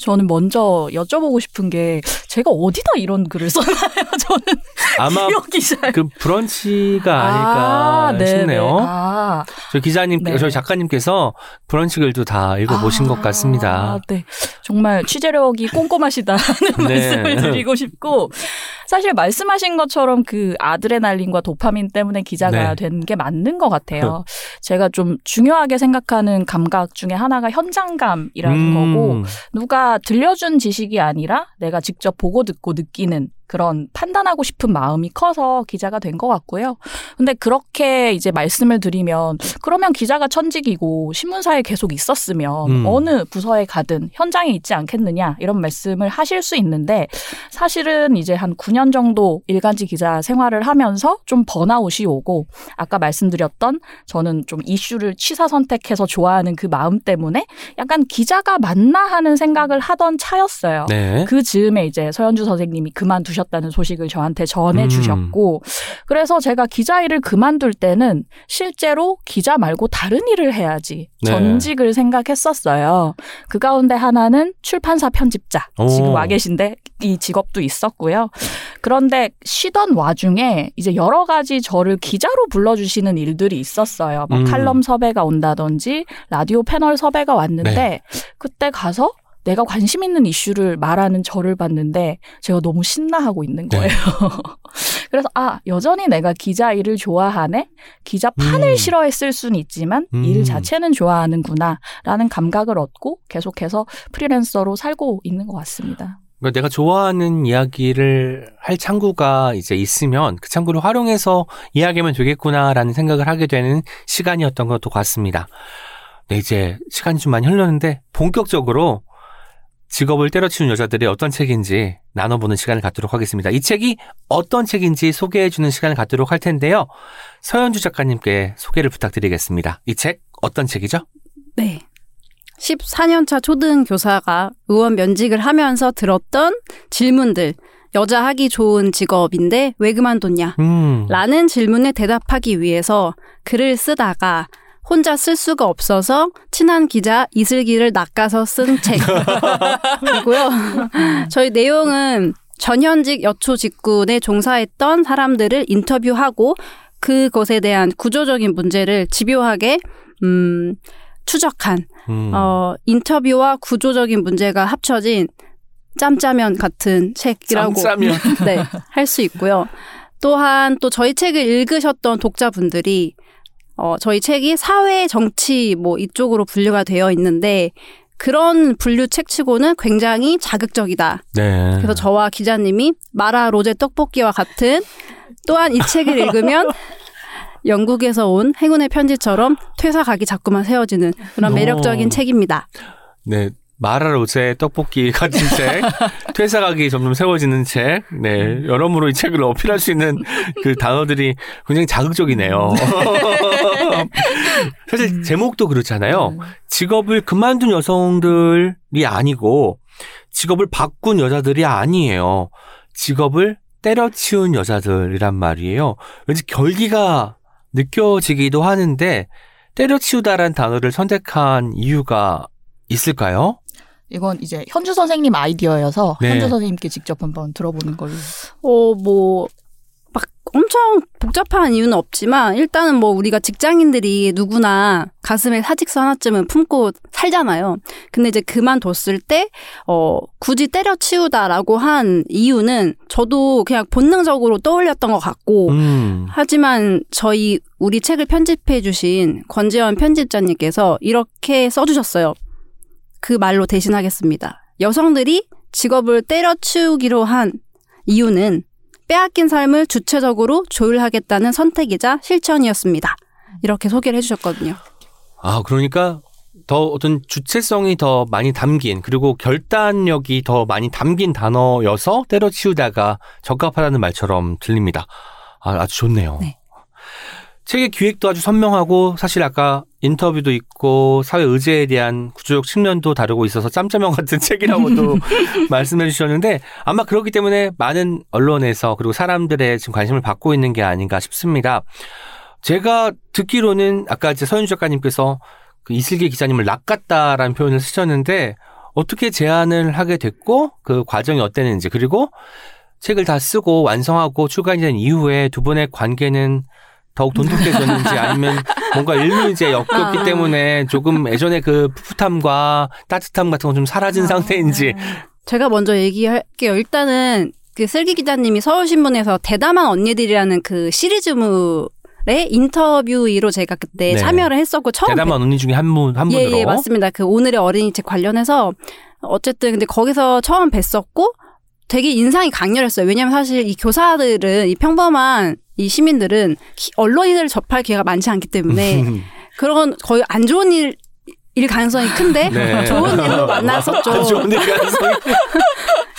저는 먼저 여쭤보고 싶은 게 제가 어디다 이런 글을 써나요? 저는 아마 여기 잘그 브런치가 아닐까 아. 싶네요. 아, 저희 기자님, 네. 저희 작가님께서 브런치 글도 다 읽어보신 것 같습니다. 아, 네. 정말 취재력이 꼼꼼하시다는 네. 말씀을 드리고 싶고 사실 말씀하신 것처럼 그 아드레날린과 도파민 때문에 기자가 네. 된게 맞는 것 같아요. 제가 좀 중요하게 생각하는 감각 중에 하나가 현장감이라는 음, 거고 누가 들려준 지식이 아니라 내가 직접 보고 듣고 느끼는 그런 판단하고 싶은 마음이 커서 기자가 된 것 같고요. 근데 그렇게 이제 말씀을 드리면 그러면 기자가 천직이고 신문사에 계속 있었으면 음. 어느 부서에 가든 현장에 있지 않겠느냐 이런 말씀을 하실 수 있는데 사실은 이제 한 9년 정도 일간지 기자 생활을 하면서 좀 번아웃이 오고 아까 말씀드렸던 저는 좀 이슈를 취사 선택해서 좋아하는 그 마음 때문에 약간 기자가 맞나 하는 생각을 하던 차였어요. 네. 그 즈음에 이제 서현주 선생님이 그만두셨 다는 소식을 저한테 전해 주셨고, 그래서 제가 기자 일을 그만둘 때는 실제로 기자 말고 다른 일을 해야지 네. 전직을 생각했었어요. 그 가운데 하나는 출판사 편집자. 오. 지금 와 계신데 이 직업도 있었고요. 그런데 쉬던 와중에 이제 여러 가지 저를 기자로 불러주시는 일들이 있었어요. 뭐 음. 칼럼 섭외가 온다든지 라디오 패널 섭외가 왔는데 네. 그때 가서 내가 관심 있는 이슈를 말하는 저를 봤는데 제가 너무 신나하고 있는 네. 거예요. 그래서 아 여전히 내가 기자 일을 좋아하네. 기자 판을 음. 싫어했을 수는 있지만 음. 일 자체는 좋아하는구나라는 감각을 얻고 계속해서 프리랜서로 살고 있는 것 같습니다. 그러니까 내가 좋아하는 이야기를 할 창구가 이제 있으면 그 창구를 활용해서 이야기하면 되겠구나라는 생각을 하게 되는 시간이었던 것도 같습니다. 네, 이제 시간이 좀 많이 흘렀는데 본격적으로 직업을 때려치운 여자들의 어떤 책인지 나눠보는 시간을 갖도록 하겠습니다. 이 책이 어떤 책인지 소개해주는 시간을 갖도록 할 텐데요. 서현주 작가님께 소개를 부탁드리겠습니다. 이 책 어떤 책이죠? 네. 14년차 초등 교사가 의원 면직을 하면서 들었던 질문들. 여자 하기 좋은 직업인데 왜 그만뒀냐? 음, 라는 질문에 대답하기 위해서 글을 쓰다가 혼자 쓸 수가 없어서 친한 기자 이슬기를 낚아서 쓴 책이고요. 저희 내용은 전현직 여초 직군에 종사했던 사람들을 인터뷰하고 그것에 대한 구조적인 문제를 집요하게 음, 추적한 음. 어, 인터뷰와 구조적인 문제가 합쳐진 짬짜면 같은 책이라고 짬짜면. 네, 할 수 있고요. 또한 또 저희 책을 읽으셨던 독자분들이 어, 저희 책이 사회 정치 뭐 이쪽으로 분류가 되어 있는데 그런 분류 책 치고는 굉장히 자극적이다. 네. 그래서 저와 기자님이 마라 로제 떡볶이와 같은 또한 이 책을 읽으면 영국에서 온 행운의 편지처럼 퇴사 각이 자꾸만 세워지는 그런 오. 매력적인 책입니다. 네. 마라 로제 떡볶이 같은 책, 퇴사각이 점점 세워지는 책, 네. 여러모로 이 책을 어필할 수 있는 그 단어들이 굉장히 자극적이네요. 사실 제목도 그렇잖아요. 직업을 그만둔 여성들이 아니고 직업을 바꾼 여자들이 아니에요. 직업을 때려치운 여자들이란 말이에요. 왠지 결기가 느껴지기도 하는데 때려치우다란 단어를 선택한 이유가 있을까요? 이건 이제 현주 선생님 아이디어여서 네. 현주 선생님께 직접 한번 들어보는 걸로. 어, 뭐, 막 엄청 복잡한 이유는 없지만 일단은 뭐 우리가 직장인들이 누구나 가슴에 사직서 하나쯤은 품고 살잖아요. 근데 이제 그만뒀을 때, 어, 굳이 때려치우다라고 한 이유는 저도 그냥 본능적으로 떠올렸던 것 같고, 음. 하지만 저희 우리 책을 편집해 주신 권재원 편집자님께서 이렇게 써주셨어요. 그 말로 대신하겠습니다. 여성들이 직업을 때려치우기로 한 이유는 빼앗긴 삶을 주체적으로 조율하겠다는 선택이자 실천이었습니다. 이렇게 소개를 해주셨거든요. 아, 그러니까 더 어떤 주체성이 더 많이 담긴 그리고 결단력이 더 많이 담긴 단어여서 때려치우다가 적합하다는 말처럼 들립니다. 아, 아주 좋네요. 네. 책의 기획도 아주 선명하고 사실 아까 인터뷰도 있고 사회 의제에 대한 구조적 측면도 다루고 있어서 짬짜면 같은 책이라고도 말씀해 주셨는데 아마 그렇기 때문에 많은 언론에서 그리고 사람들의 지금 관심을 받고 있는 게 아닌가 싶습니다. 제가 듣기로는 아까 이제 서윤 작가님께서 그 이슬기 기자님을 낚았다라는 표현을 쓰셨는데 어떻게 제안을 하게 됐고 그 과정이 어땠는지 그리고 책을 다 쓰고 완성하고 출간이 된 이후에 두 분의 관계는 더욱 돈독해졌는지 아니면 뭔가 일로 이제 엮였기 아. 때문에 조금 예전에 그 풋풋함과 따뜻함 같은 건 좀 사라진 상태인지 제가 먼저 얘기할게요. 일단은 그 슬기 기자님이 서울신문에서 대담한 언니들이라는 그 시리즈물 의 인터뷰이로 제가 그때 네. 참여를 했었고 처음 대담한 언니 중에 한분한 예, 분으로 예, 맞습니다. 그 오늘의 어린이 책 관련해서 어쨌든 근데 거기서 처음 뵀었고 되게 인상이 강렬했어요. 왜냐하면 사실 이 교사들은 이 평범한 이 시민들은 기- 언론인을 접할 기회가 많지 않기 때문에 그런 거의 안 좋은 일, 일 가능성이 큰데 네. 좋은 일로 만났었죠. 안 좋은 일 가능성이.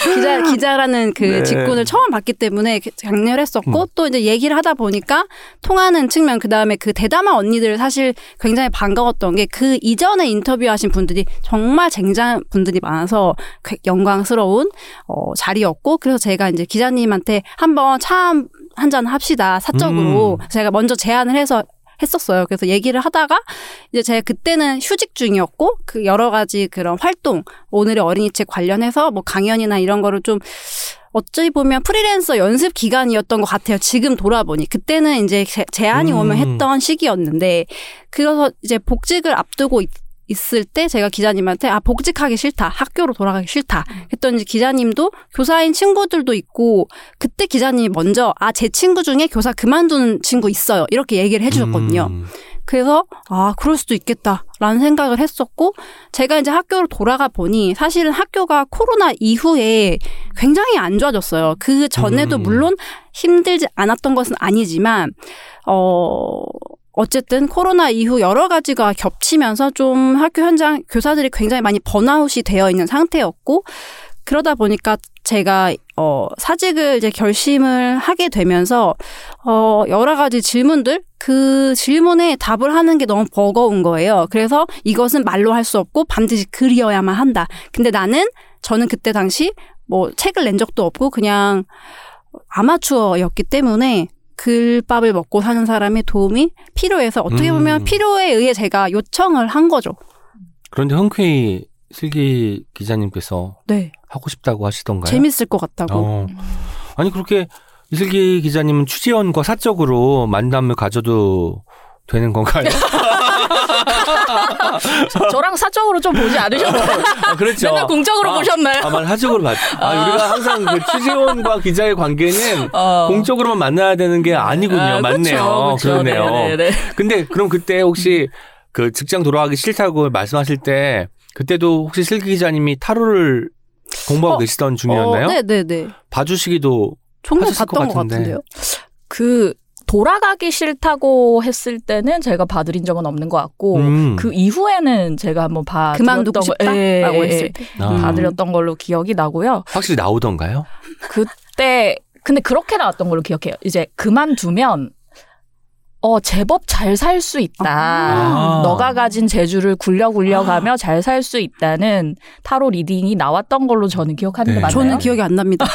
기자 기자라는 그 네. 직군을 처음 봤기 때문에 강렬했었고 음. 또 이제 얘기를 하다 보니까 통하는 측면 그 다음에 그 대담한 언니들 사실 굉장히 반가웠던 게 그 이전에 인터뷰하신 분들이 정말 쟁장 분들이 많아서 그 영광스러운 어, 자리였고 그래서 제가 이제 기자님한테 한번 차 한잔 합시다 사적으로 음. 제가 먼저 제안을 해서 했었어요. 그래서 얘기를 하다가 이제 제가 그때는 휴직 중이었고 그 여러 가지 그런 활동 오늘의 어린이책 관련해서 뭐 강연이나 이런 거를 좀 어찌 보면 프리랜서 연습 기간이었던 것 같아요. 지금 돌아보니 그때는 이제 제- 제안이 음. 오면 했던 시기였는데 그래서 이제 복직을 앞두고 있, 있을 때 제가 기자님한테 아 복직하기 싫다 학교로 돌아가기 싫다 했더니 이제 기자님도 교사인 친구들도 있고 그때 기자님이 먼저 아 제 친구 중에 교사 그만두는 친구 있어요 이렇게 얘기를 해주셨거든요. 음. 그래서 아 그럴 수도 있겠다라는 생각을 했었고 제가 이제 학교로 돌아가 보니 사실은 학교가 코로나 이후에 굉장히 안 좋아졌어요. 그 전에도 음. 물론 힘들지 않았던 것은 아니지만 어 어쨌든 코로나 이후 여러 가지가 겹치면서 좀 학교 현장 교사들이 굉장히 많이 번아웃이 되어 있는 상태였고 그러다 보니까 제가 어 사직을 이제 결심을 하게 되면서 어 여러 가지 질문들 그 질문에 답을 하는 게 너무 버거운 거예요. 그래서 이것은 말로 할 수 없고 반드시 글이어야만 한다. 근데 나는 저는 그때 당시 뭐 책을 낸 적도 없고 그냥 아마추어였기 때문에 글밥을 먹고 사는 사람의 도움이 필요해서 어떻게 보면 음. 필요에 의해 제가 요청을 한 거죠. 그런데 흔쾌히 슬기 기자님께서 네. 하고 싶다고 하시던가요? 재밌을 것 같다고. 어. 아니 그렇게 이슬기 기자님은 취재원과 사적으로 만남을 가져도 되는 건가요? 저랑 사적으로 좀 보지 않으셨나요? 아, 그렇죠. 맨날 공적으로 아, 보셨나요? 아마 사적으로 봤. 아, 우리가 항상 그 취재원과 기자의 관계는 어. 공적으로만 만나야 되는 게 아니군요. 아, 맞네요. 그쵸, 그쵸. 그러네요. 네네네. 근데 그럼 그때 혹시 그 직장 돌아가기 싫다고 말씀하실 때 그때도 혹시 슬기 기자님이 타로를 공부하고 어, 계시던 중이었나요? 어, 네네네. 봐주시기도 종종 것 봤던 것 같은데. 같은데요. 그 돌아가기 싫다고 했을 때는 제가 봐드린 적은 없는 것 같고 음. 그 이후에는 제가 한번 봐 그만두고 싶다라고 했을 때. 아. 음. 봐드렸던 걸로 기억이 나고요. 확실히 나오던가요? 그때 근데 그렇게 나왔던 걸로 기억해요. 이제 그만두면 어 제법 잘 살 수 있다. 아. 너가 가진 재주를 굴려 굴려가며 잘살 수 있다는 타로 reading이 나왔던 걸로 저는 기억하는 게 네. 맞나요? 저는 기억이 안 납니다.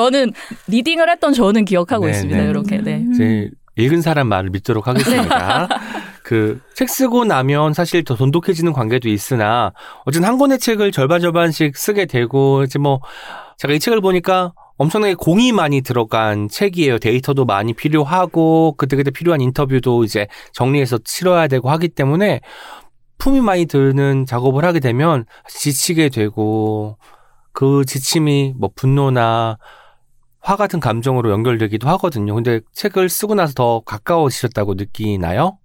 아, 저는 reading을 했던 저는 기억하고 네, 있습니다. 네. 이렇게 네. 제 읽은 사람 말을 믿도록 하겠습니다. 그 책 쓰고 나면 사실 더 돈독해지는 관계도 있으나 어쨌든 한 권의 책을 절반 절반씩 쓰게 되고 이제 뭐 제가 이 책을 보니까 엄청나게 공이 많이 들어간 책이에요. 데이터도 많이 필요하고 그때그때 필요한 인터뷰도 이제 정리해서 치러야 되고 하기 때문에 품이 많이 드는 작업을 하게 되면 지치게 되고 그 지침이 뭐 분노나 화 같은 감정으로 연결되기도 하거든요. 근데 책을 쓰고 나서 더 가까워지셨다고 느끼나요?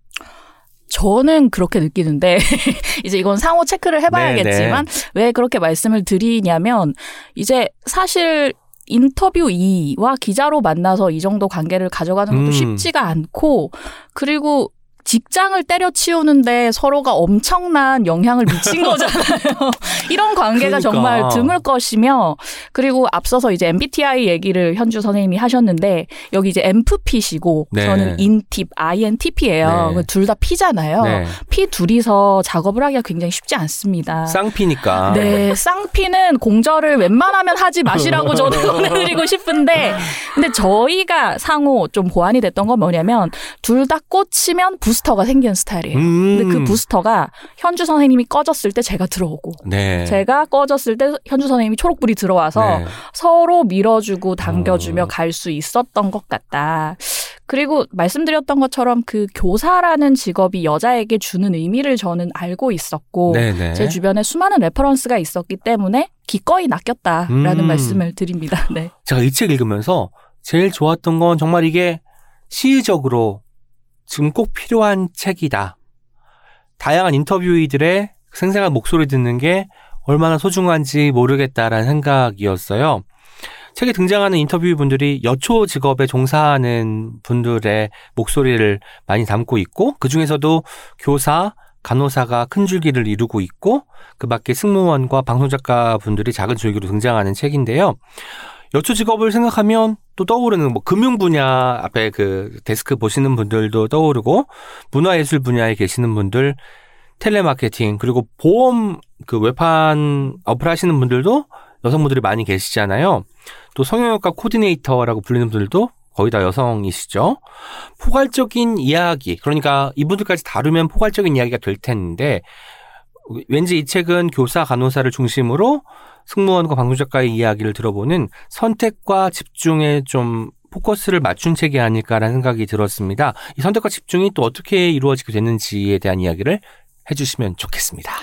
저는 그렇게 느끼는데 이제 이건 상호 체크를 해봐야겠지만 왜 그렇게 말씀을 드리냐면 이제 사실 인터뷰 2와 기자로 만나서 이 정도 관계를 가져가는 것도 음. 쉽지가 않고 그리고 직장을 때려치우는데 서로가 엄청난 영향을 미친 거잖아요. 이런 관계가 그러니까. 정말 드물 것이며 그리고 앞서서 이제 MBTI 얘기를 현주 선생님이 하셨는데 여기 이제 MFP시고 네. 저는 인팁 INTP예요. 네. 둘다 P잖아요. 네. P 둘이서 작업을 하기가 굉장히 쉽지 않습니다. 쌍피니까. 네, 쌍피는 공절을 웬만하면 하지 마시라고 저는 보내드리고 싶은데, 근데 저희가 상호 좀 보완이 됐던 건 뭐냐면, 둘 다 꽂히면 부스터가 생기는 스타일이에요. 음. 근데 그 부스터가 현주 선생님이 꺼졌을 때 제가 들어오고, 네. 제가 꺼졌을 때 현주 선생님이 초록불이 들어와서 네. 서로 밀어주고 당겨주며 어. 갈 수 있었던 것 같다. 그리고 말씀드렸던 것처럼 그 교사라는 직업이 여자에게 주는 의미를 저는 알고 있었고, 네네. 제 주변에 수많은 reference가 있었기 때문에 기꺼이 낚였다라는 음. 말씀을 드립니다. 네. 제가 이 책 읽으면서 제일 좋았던 건 정말 이게 시의적으로 지금 꼭 필요한 책이다. 다양한 인터뷰이들의 생생한 목소리 듣는 게 얼마나 소중한지 모르겠다라는 생각이었어요. 책에 등장하는 인터뷰 분들이 여초 직업에 종사하는 분들의 목소리를 많이 담고 있고 그 중에서도 교사, 간호사가 큰 줄기를 이루고 있고 그 밖에 승무원과 방송작가 분들이 작은 줄기로 등장하는 책인데요. 여초 직업을 생각하면 또 떠오르는 뭐 금융 분야 앞에 그 데스크 보시는 분들도 떠오르고 문화예술 분야에 계시는 분들 텔레마케팅 그리고 보험 그 외판업을 하시는 분들도 여성분들이 많이 계시잖아요. 또 성형외과 코디네이터라고 불리는 분들도 거의 다 여성이시죠. 포괄적인 이야기, 그러니까 이분들까지 다루면 포괄적인 이야기가 될 텐데, 왠지 이 책은 교사, 간호사를 중심으로 승무원과 방송작가의 이야기를 들어보는 선택과 집중에 좀 포커스를 맞춘 책이 아닐까라는 생각이 들었습니다. 이 선택과 집중이 또 어떻게 이루어지게 됐는지에 대한 이야기를 해주시면 좋겠습니다.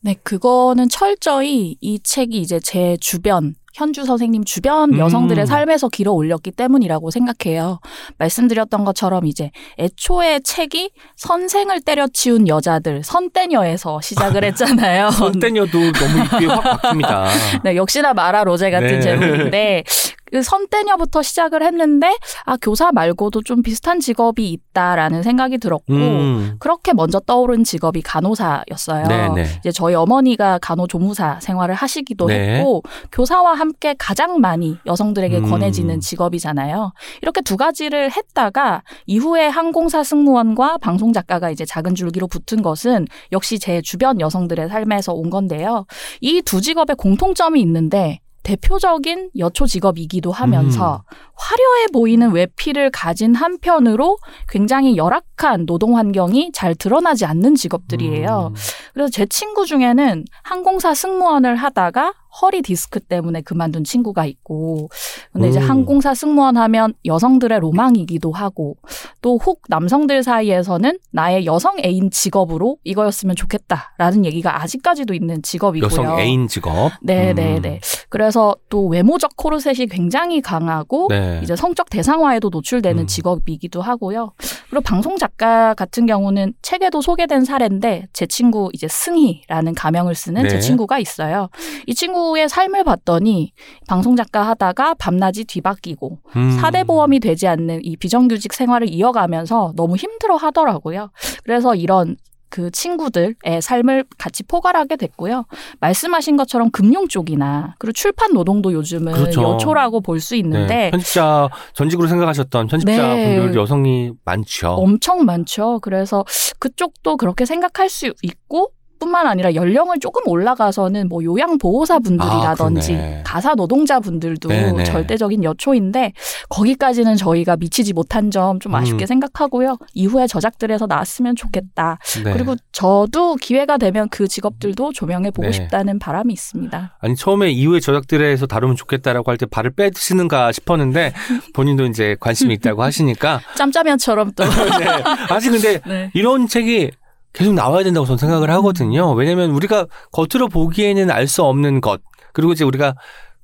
네, 그거는 철저히 이 책이 이제 제 주변 현주 선생님 주변 음. 여성들의 삶에서 길어 올렸기 때문이라고 생각해요. 말씀드렸던 것처럼 이제 애초에 책이 선생을 때려치운 여자들 선떼녀에서 시작을 했잖아요. 손때녀도 너무 입에 확 박힙니다. 네, 역시나 마라 로제 같은 네. 제목인데 그 선떼녀부터 시작을 했는데 아 교사 말고도 좀 비슷한 직업이 있다라는 생각이 들었고 음. 그렇게 먼저 떠오른 직업이 간호사였어요. 네네. 이제 저희 어머니가 간호조무사 생활을 하시기도 네. 했고 교사와 함께 가장 많이 여성들에게 음. 권해지는 직업이잖아요. 이렇게 두 가지를 했다가 이후에 항공사 승무원과 방송 작가가 이제 작은 줄기로 붙은 것은 역시 제 주변 여성들의 삶에서 온 건데요. 이 두 직업에 공통점이 있는데 대표적인 여초 직업이기도 하면서 화려해 보이는 외피를 가진 한편으로 굉장히 열악한 노동 환경이 잘 드러나지 않는 직업들이에요. 음. 그래서 제 친구 중에는 항공사 승무원을 하다가 허리 디스크 때문에 그만둔 친구가 있고, 근데 이제 음. 항공사 승무원 하면 여성들의 로망이기도 하고, 또 혹 남성들 사이에서는 나의 여성 애인 직업으로 이거였으면 좋겠다라는 얘기가 아직까지도 있는 직업이고요. 여성 애인 직업. 네, 음. 네, 네. 그래서 또 외모적 코르셋이 굉장히 강하고 네. 이제 성적 대상화에도 노출되는 음. 직업이기도 하고요. 그리고 방송 작가 같은 경우는 책에도 소개된 사례인데 제 친구 이제 승희라는 가명을 쓰는 네. 제 친구가 있어요. 이 친구 의 삶을 봤더니 방송 작가 하다가 밤낮이 뒤바뀌고 음. 사대 보험이 되지 않는 이 비정규직 생활을 이어가면서 너무 힘들어 하더라고요. 그래서 이런 그 친구들의 삶을 같이 포괄하게 됐고요. 말씀하신 것처럼 금융 쪽이나 그리고 출판 노동도 요즘은 그렇죠. 여초라고 볼수 네. 있는데 편집자 전직으로 생각하셨던 편집자 네. 분들 여성이 많죠. 엄청 많죠. 그래서 그쪽도 그렇게 생각할 수 있고 뿐만 아니라 연령을 조금 올라가서는 뭐 요양보호사 분들이라든지 아. 가사 노동자 분들도 네네. 절대적인 여초인데 거기까지는 저희가 미치지 못한 점 좀 아쉽게 음. 생각하고요. 이후에 저작들에서 나왔으면 좋겠다. 네. 그리고 저도 기회가 되면 그 직업들도 조명해 보고 네. 싶다는 바람이 있습니다. 아니 처음에 이후에 저작들에서 다루면 좋겠다라고 할 때 발을 빼드시는가 싶었는데 본인도 이제 관심이 있다고 하시니까 짬짜면처럼 또 네. 아직 근데 네. 이런 책이 계속 나와야 된다고 저는 생각을 하거든요. 왜냐면 우리가 겉으로 보기에는 알 수 없는 것 그리고 이제 우리가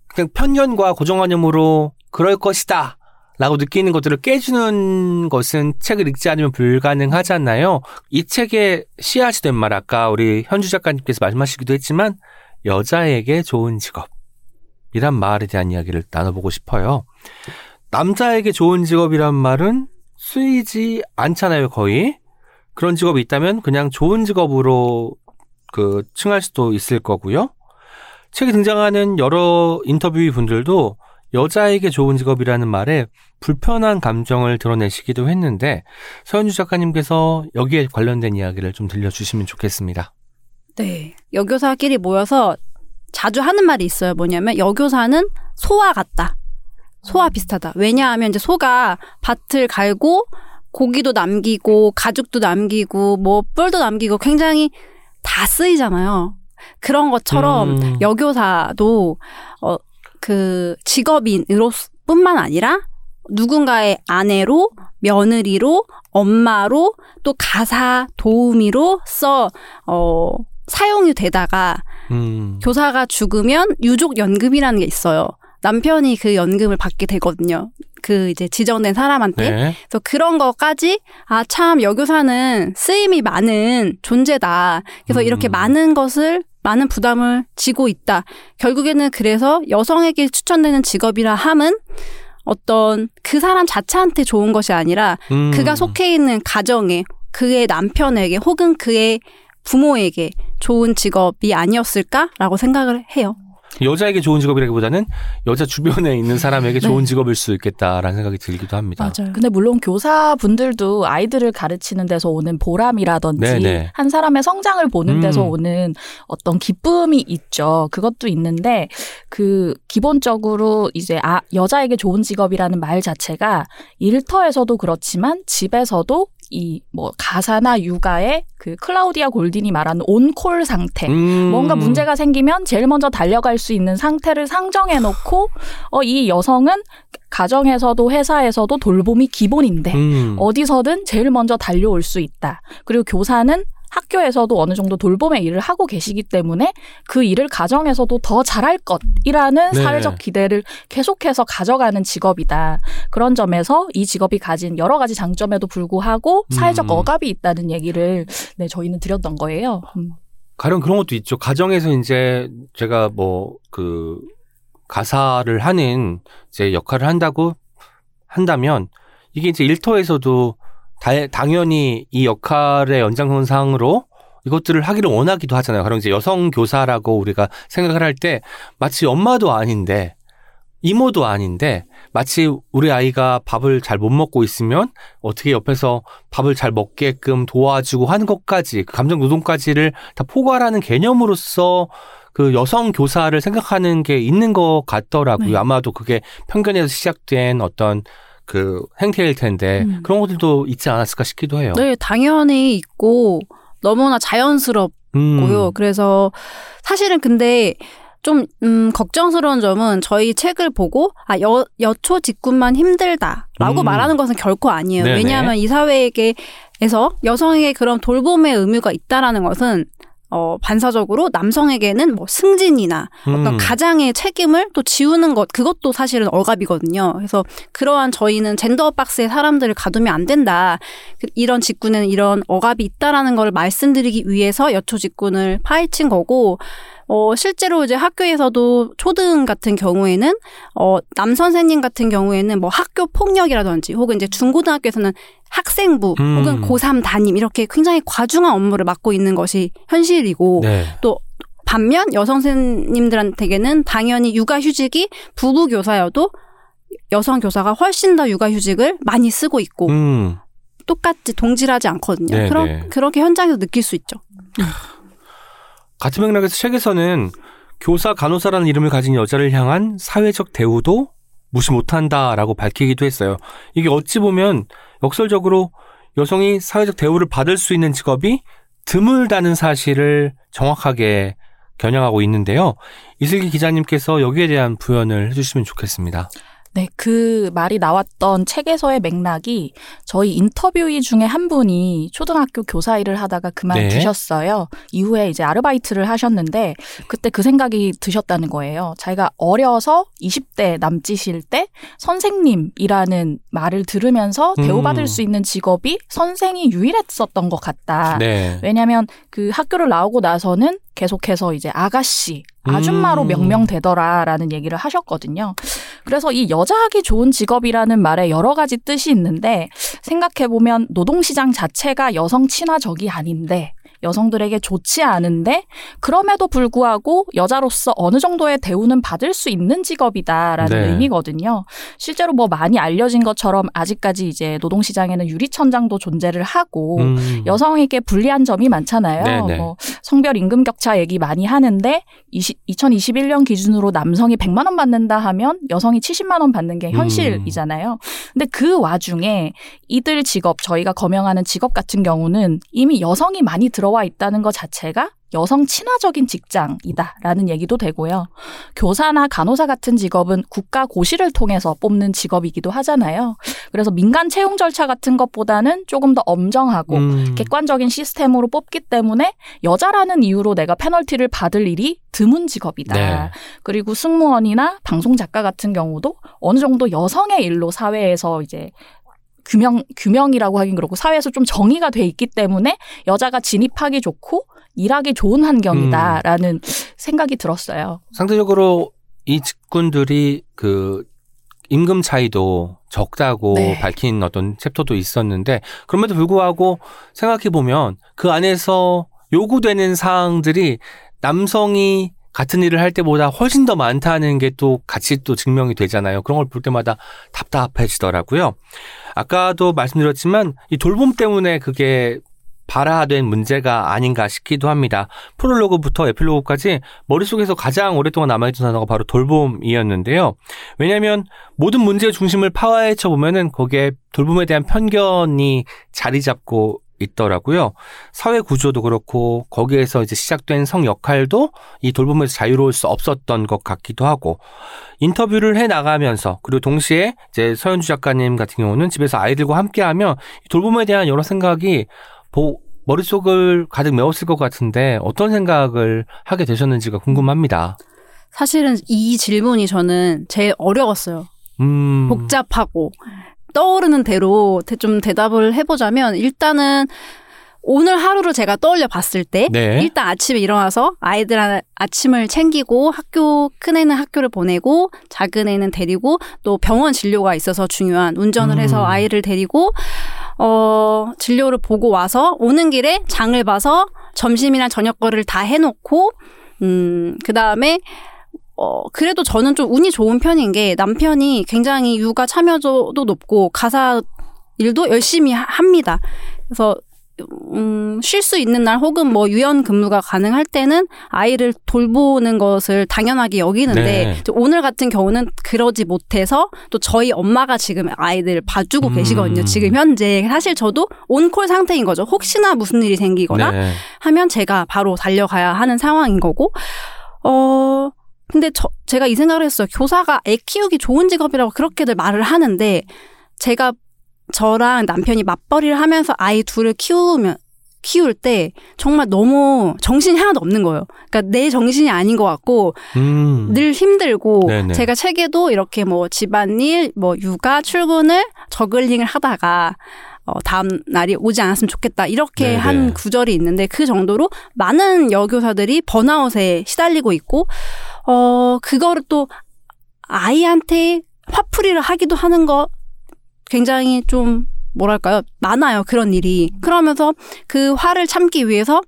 그냥 편견과 고정관념으로 그럴 것이다. 라고 느끼는 것들을 깨주는 것은 책을 읽지 않으면 불가능하잖아요. 이 책의 씨앗이 된 말, 아까 우리 현주 작가님께서 말씀하시기도 했지만, 여자에게 좋은 직업이란 말에 대한 이야기를 나눠보고 싶어요. 남자에게 좋은 직업이란 말은 쓰이지 않잖아요, 거의. 그런 직업이 있다면 그냥 좋은 직업으로 그 칭할 수도 있을 거고요. 책에 등장하는 여러 인터뷰 분들도 여자에게 좋은 직업이라는 말에 불편한 감정을 드러내시기도 했는데 서현주 작가님께서 여기에 관련된 이야기를 좀 들려주시면 좋겠습니다. 네. 여교사끼리 모여서 자주 하는 말이 있어요. 뭐냐면 여교사는 소와 같다. 소와 비슷하다. 왜냐하면 이제 소가 밭을 갈고 고기도 남기고 가죽도 남기고 뭐 뿔도 남기고 굉장히 다 쓰이잖아요. 그런 것처럼 음. 여교사도 어 그 직업인으로 뿐만 아니라 누군가의 아내로 며느리로 엄마로 또 가사 도우미로서 어 사용이 되다가 음. 교사가 죽으면 유족 연금이라는 게 있어요. 남편이 그 연금을 받게 되거든요. 그 이제 지정된 사람한테. 네. 그래서 그런 거까지 아 참 여교사는 쓰임이 많은 존재다. 그래서 음. 이렇게 많은 것을 많은 부담을 지고 있다. 결국에는 그래서 여성에게 추천되는 직업이라 함은 어떤 그 사람 자체한테 좋은 것이 아니라 음. 그가 속해 있는 가정에 그의 남편에게 혹은 그의 부모에게 좋은 직업이 아니었을까라고 생각을 해요. 여자에게 좋은 직업이라기보다는 여자 주변에 있는 사람에게 좋은 네. 직업일 수 있겠다라는 생각이 들기도 합니다. 맞아요. 근데 물론 교사분들도 아이들을 가르치는 데서 오는 보람이라든지 네네. 한 사람의 성장을 보는 음. 데서 오는 어떤 기쁨이 있죠. 그것도 있는데 그 기본적으로 이제 아 여자에게 좋은 직업이라는 말 자체가 일터에서도 그렇지만 집에서도 이 뭐 가사나 육아의 그 클라우디아 골딘이 말하는 온콜 상태 음. 뭔가 문제가 생기면 제일 먼저 달려갈 수 있는 상태를 상정해 놓고 어 이 여성은 가정에서도 회사에서도 돌봄이 기본인데 음. 어디서든 제일 먼저 달려올 수 있다. 그리고 교사는 학교에서도 어느 정도 돌봄의 일을 하고 계시기 때문에 그 일을 가정에서도 더 잘할 것이라는 네. 사회적 기대를 계속해서 가져가는 직업이다. 그런 점에서 이 직업이 가진 여러 가지 장점에도 불구하고 사회적 음. 억압이 있다는 얘기를 네, 저희는 드렸던 거예요. 음. 가령 그런 것도 있죠. 가정에서 이제 제가 뭐 그 가사를 하는 이제 역할을 한다고 한다면 이게 이제 일터에서도 다, 당연히 이 역할의 연장선상으로 이것들을 하기를 원하기도 하잖아요. 가령 이제 여성 교사라고 우리가 생각을 할 때 마치 엄마도 아닌데 이모도 아닌데 마치 우리 아이가 밥을 잘 못 먹고 있으면 어떻게 옆에서 밥을 잘 먹게끔 도와주고 하는 것까지 그 감정 노동까지를 다 포괄하는 개념으로서 그 여성 교사를 생각하는 게 있는 것 같더라고요. 네. 아마도 그게 편견에서 시작된 어떤 그 행태일 텐데 음. 그런 것들도 있지 않았을까 싶기도 해요. 네, 당연히 있고 너무나 자연스럽고요. 음. 그래서 사실은 근데 좀 음, 걱정스러운 점은 저희 책을 보고 아 여, 여초 직군만 힘들다라고 음. 말하는 것은 결코 아니에요. 네네. 왜냐하면 이 사회에게에서 여성에게 그런 돌봄의 의무가 있다라는 것은 어, 반사적으로 남성에게는 뭐 승진이나 어떤 음. 가장의 책임을 또 지우는 것 그것도 사실은 억압이거든요. 그래서 그러한 저희는 젠더 박스에 사람들을 가두면 안 된다. 그- 이런 직군에는 이런 억압이 있다라는 걸 말씀드리기 위해서 여초 직군을 파헤친 거고 어 실제로 이제 학교에서도 초등 같은 경우에는 어 남 선생님 같은 경우에는 뭐 학교 폭력이라든지 혹은 이제 중고등학교에서는 학생부 음. 혹은 고3 담임 이렇게 굉장히 과중한 업무를 맡고 있는 것이 현실이고 네. 반면 여성 선생님들한테게는 당연히 육아휴직이 부부 교사여도 여성 교사가 훨씬 더 육아휴직을 많이 쓰고 있고 음. 똑같이 동질하지 않거든요. 네, 그러, 네. 그렇게 현장에서 느낄 수 있죠. 같은 맥락에서 책에서는 교사 간호사라는 이름을 가진 여자를 향한 사회적 대우도 무시 못한다라고 밝히기도 했어요. 이게 어찌 보면 역설적으로 여성이 사회적 대우를 받을 수 있는 직업이 드물다는 사실을 정확하게 겨냥하고 있는데요. 이슬기 기자님께서 여기에 대한 부연을 해주시면 좋겠습니다. 네, 그 말이 나왔던 책에서의 맥락이 저희 인터뷰이 중에 한 분이 초등학교 교사 일을 하다가 그만두셨어요. 이후에 이제 아르바이트를 하셨는데 그때 그 생각이 드셨다는 거예요. 자기가 어려서 20대 남짓일 때 선생님이라는 말을 들으면서 음. 대우받을 수 있는 직업이 선생이 유일했었던 것 같다. 네. 왜냐하면 그 학교를 나오고 나서는 계속해서 이제 아가씨, 아줌마로 음. 명명되더라라는 얘기를 하셨거든요. 그래서 이 여자하기 좋은 직업이라는 말에 여러 가지 뜻이 있는데 생각해 보면 노동시장 자체가 여성 친화적이 아닌데 여성들에게 좋지 않은데 그럼에도 불구하고 여자로서 어느 정도의 대우는 받을 수 있는 직업이다라는 네. 의미거든요. 실제로 뭐 많이 알려진 것처럼 아직까지 이제 노동시장에는 유리천장도 존재를 하고 음. 여성에게 불리한 점이 많잖아요. 네네. 뭐 성별 임금 격차 얘기 많이 하는데 20, 2021년 기준으로 남성이 100만 원 받는다 하면 여성이 70만 원 받는 게 현실이잖아요. 근데 그 와중에 이들 직업 저희가 거명하는 직업 같은 경우는 이미 여성이 많이 들어 와 있다는 것 자체가 여성 친화적인 직장이다라는 얘기도 되고요. 교사나 간호사 같은 직업은 국가 고시를 통해서 뽑는 직업이기도 하잖아요. 그래서 민간 채용 절차 같은 것보다는 조금 더 엄정하고 음. 객관적인 시스템으로 뽑기 때문에 여자라는 이유로 내가 페널티를 받을 일이 드문 직업이다. 네. 그리고 승무원이나 방송 작가 같은 경우도 어느 정도 여성의 일로 사회에서 이제 규명 규명이라고 하긴 그렇고 사회에서 좀 정의가 돼 있기 때문에 여자가 진입하기 좋고 일하기 좋은 환경이다라는 생각이 들었어요. 상대적으로 이 직군들이 그 임금 차이도 적다고 네. 밝힌 어떤 챕터도 있었는데 그럼에도 불구하고 생각해 보면 그 안에서 요구되는 사항들이 남성이 같은 일을 할 때보다 훨씬 더 많다는 게 또 같이 또 증명이 되잖아요. 그런 걸 볼 때마다 답답해지더라고요. 아까도 말씀드렸지만 이 돌봄 때문에 그게 발화된 문제가 아닌가 싶기도 합니다. 프롤로그부터 에필로그까지 머릿속에서 가장 오랫동안 남아있던 단어가 바로 돌봄이었는데요. 왜냐하면 모든 문제의 중심을 파헤쳐 보면은 거기에 돌봄에 대한 편견이 자리 잡고 있더라고요. 사회 구조도 그렇고 거기에서 이제 시작된 성 역할도 이 돌봄에서 자유로울 수 없었던 것 같기도 하고 인터뷰를 해 나가면서 그리고 동시에 이제 서현주 작가님 같은 경우는 집에서 아이들과 함께하면 이 돌봄에 대한 여러 생각이 보- 머릿속을 가득 메웠을 것 같은데 어떤 생각을 하게 되셨는지가 궁금합니다. 사실은 이 질문이 저는 제일 어려웠어요. 음. 복잡하고 떠오르는 대로 대- 좀 대답을 해보자면 일단은 오늘 하루를 제가 떠올려 봤을 때 네. 일단 아침에 일어나서 아이들 아침을 챙기고 학교 큰 애는 학교를 보내고 작은 애는 데리고 또 병원 진료가 있어서 중요한 운전을 음. 해서 아이를 데리고 어 진료를 보고 와서 오는 길에 장을 봐서 점심이나 저녁 거를 다 해놓고 음 그다음에 어, 그래도 저는 좀 운이 좋은 편인 게 남편이 굉장히 육아 참여도도 높고 가사 일도 열심히 하- 합니다. 그래서 음, 쉴 수 있는 날 혹은 뭐 유연 근무가 가능할 때는 아이를 돌보는 것을 당연하게 여기는데 네. 오늘 같은 경우는 그러지 못해서 또 저희 엄마가 지금 아이들을 봐주고 음. 계시거든요. 지금 현재 사실 저도 온콜 상태인 거죠. 혹시나 무슨 일이 생기거나 네. 하면 제가 바로 달려가야 하는 상황인 거고, 어, 근데 저, 제가 이 생각을 했어요. 교사가 애 키우기 좋은 직업이라고 그렇게들 말을 하는데, 제가 저랑 남편이 맞벌이를 하면서 아이 둘을 키우면, 키울 때 정말 너무 정신이 하나도 없는 거예요. 그러니까 내 정신이 아닌 것 같고 음. 늘 힘들고 네네. 제가 책에도 이렇게 뭐 집안일, 뭐 육아, 출근을 저글링을 하다가 어, 다음 날이 오지 않았으면 좋겠다 이렇게 네네. 한 구절이 있는데 그 정도로 많은 여교사들이 번아웃에 시달리고 있고 어 그거를 또 아이한테 화풀이를 하기도 하는 거 굉장히 좀 뭐랄까요 많아요 그런 일이 그러면서 그 화를 참기 위해서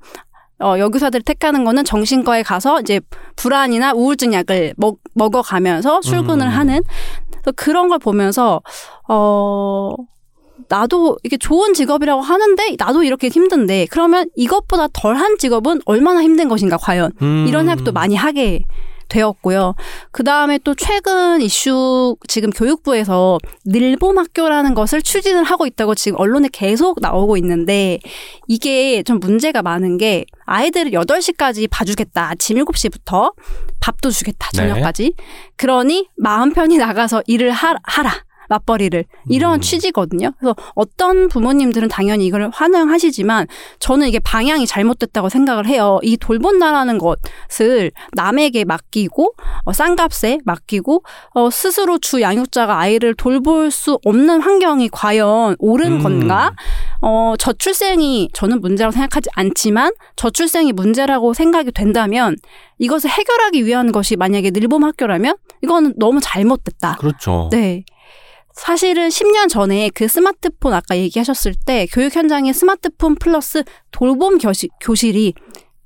어, 여교사들이 택하는 거는 정신과에 가서 이제 불안이나 우울증 약을 먹, 먹어가면서 출근을 음. 하는 그래서 그런 걸 보면서 어 나도 이게 좋은 직업이라고 하는데 나도 이렇게 힘든데 그러면 이것보다 덜한 직업은 얼마나 힘든 것인가 과연 음. 이런 생각도 많이 하게 되었고요. 그 다음에 또 최근 이슈 지금 교육부에서 늘봄 학교라는 것을 추진을 하고 있다고 지금 언론에 계속 나오고 있는데 이게 좀 문제가 많은 게 아이들을 8시까지 봐주겠다. 아침 7시부터 밥도 주겠다. 네. 저녁까지. 그러니 마음 편히 나가서 일을 하, 하라. 맞벌이를 이런 음. 취지거든요. 그래서 어떤 부모님들은 당연히 이걸 환영하시지만 저는 이게 방향이 잘못됐다고 생각을 해요. 이 돌본다라는 것을 남에게 맡기고 어, 싼 값에 맡기고 어, 스스로 주 양육자가 아이를 돌볼 수 없는 환경이 과연 옳은 음. 건가? 어, 저출생이 저는 문제라고 생각하지 않지만 저출생이 문제라고 생각이 된다면 이것을 해결하기 위한 것이 만약에 늘봄 학교라면 이거는 너무 잘못됐다. 그렇죠. 네. 사실은 10년 전에 그 스마트폰 아까 얘기하셨을 때 교육 현장에 스마트폰 플러스 돌봄 교실, 교실이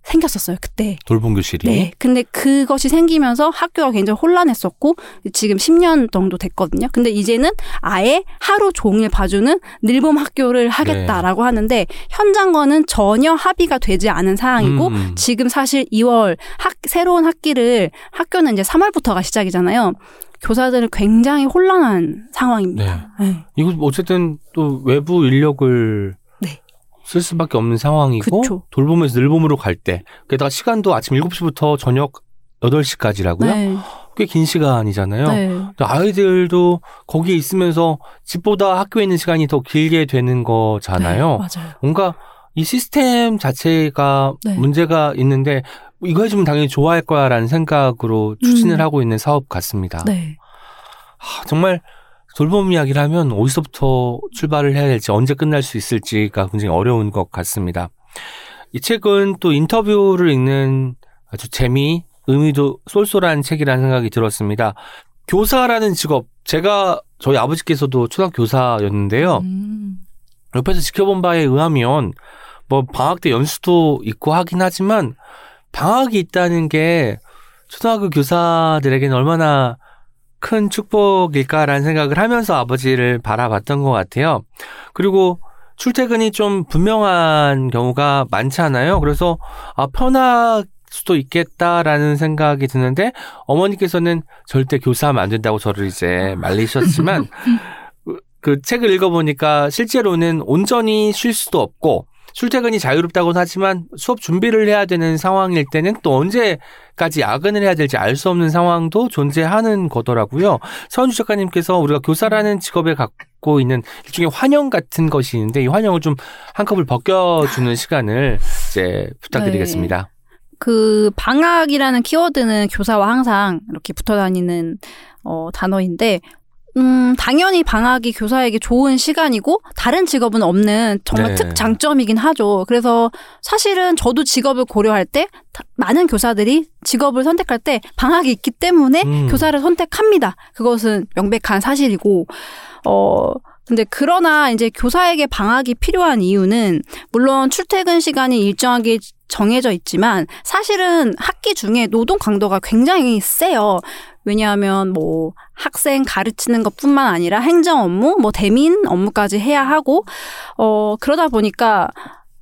생겼었어요, 그때. 돌봄 교실이. 네. 근데 그것이 생기면서 학교가 굉장히 혼란했었고 지금 10년 정도 됐거든요. 근데 이제는 아예 하루 종일 봐주는 늘봄 학교를 하겠다라고 네. 하는데 현장과는 전혀 합의가 되지 않은 사항이고 음. 지금 사실 2월 학 새로운 학기를 학교는 이제 3월부터가 시작이잖아요. 교사들은 굉장히 혼란한 상황입니다. 네. 이거 어쨌든 또 외부 인력을 네. 쓸 수밖에 없는 상황이고 그쵸. 돌봄에서 늘봄으로 갈 때 게다가 시간도 아침 7시부터 저녁 8시까지라고요? 네. 꽤긴 시간이잖아요. 네. 아이들도 거기에 있으면서 집보다 학교에 있는 시간이 더 길게 되는 거잖아요. 맞아요. 뭔가 이 시스템 자체가 네. 문제가 있는데 이거 해주면 당연히 좋아할 거야라는 생각으로 추진을 음. 하고 있는 사업 같습니다. 네. 하, 정말 돌봄 이야기를 하면 어디서부터 출발을 해야 될지 언제 끝날 수 있을지가 굉장히 어려운 것 같습니다. 이 책은 또 인터뷰를 읽는 아주 재미, 의미도 쏠쏠한 책이라는 생각이 들었습니다. 교사라는 직업, 제가 저희 아버지께서도 초등학교 교사였는데요. 음. 옆에서 지켜본 바에 의하면 뭐 방학 때 연수도 있고 하긴 하지만 방학이 있다는 게 초등학교 교사들에게는 얼마나 큰 축복일까라는 생각을 하면서 아버지를 바라봤던 것 같아요. 그리고 출퇴근이 좀 분명한 경우가 많잖아요. 그래서 아 편할 수도 있겠다라는 생각이 드는데 어머니께서는 절대 교사하면 안 된다고 저를 이제 말리셨지만 그- 그 책을 읽어보니까 실제로는 온전히 쉴 수도 없고 출퇴근이 자유롭다고는 하지만 수업 준비를 해야 되는 상황일 때는 또 언제까지 야근을 해야 될지 알 수 없는 상황도 존재하는 거더라고요. 서은주 작가님께서 우리가 교사라는 직업에 갖고 있는 일종의 환영 같은 것이 있는데 이 환영을 좀 한꺼풀 벗겨주는 시간을 이제 부탁드리겠습니다. 그 방학이라는 키워드는 교사와 항상 이렇게 붙어 다니는 어, 단어인데 음, 당연히 방학이 교사에게 좋은 시간이고 다른 직업은 없는 정말 네. 특장점이긴 하죠. 그래서 사실은 저도 직업을 고려할 때 다- 많은 교사들이 직업을 선택할 때 방학이 있기 때문에 음. 교사를 선택합니다. 그것은 명백한 사실이고 어 근데 그러나 이제 교사에게 방학이 필요한 이유는 물론 출퇴근 시간이 일정하게 정해져 있지만 사실은 학기 중에 노동 강도가 굉장히 세요. 왜냐하면 뭐 학생 가르치는 것뿐만 아니라 행정 업무, 뭐 대민 업무까지 해야 하고 어 그러다 보니까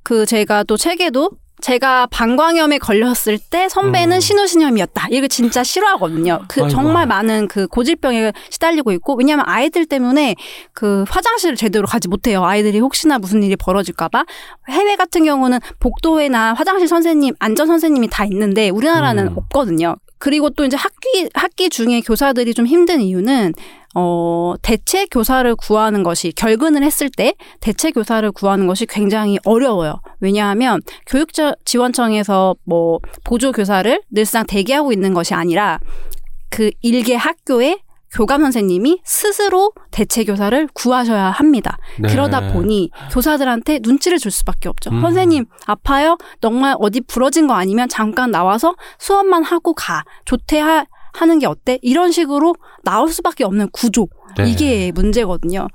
그 제가 또 책에도 제가 방광염에 걸렸을 때 선배는 음. 신우신염이었다. 이거 진짜 싫어하거든요. 그 아이고. 정말 많은 그 고질병에 시달리고 있고 왜냐하면 아이들 때문에 그 화장실을 제대로 가지 못해요. 아이들이 혹시나 무슨 일이 벌어질까봐 해외 같은 경우는 복도에나 화장실 선생님, 안전 선생님이 다 있는데 우리나라는 음. 없거든요. 그리고 또 이제 학기 학기 중에 교사들이 좀 힘든 이유는 어 대체 교사를 구하는 것이 결근을 했을 때 대체 교사를 구하는 것이 굉장히 어려워요. 왜냐하면 교육지원청에서 뭐 보조 교사를 늘상 대기하고 있는 것이 아니라 그 일개 학교에 교감 선생님이 스스로 대체 교사를 구하셔야 합니다. 네. 그러다 보니 교사들한테 눈치를 줄 수밖에 없죠. 음. 선생님 아파요? 정말 어디 부러진 거 아니면 잠깐 나와서 수업만 하고 가. 조퇴하 하는 게 어때? 이런 식으로 나올 수밖에 없는 구조. 네. 이게 문제거든요.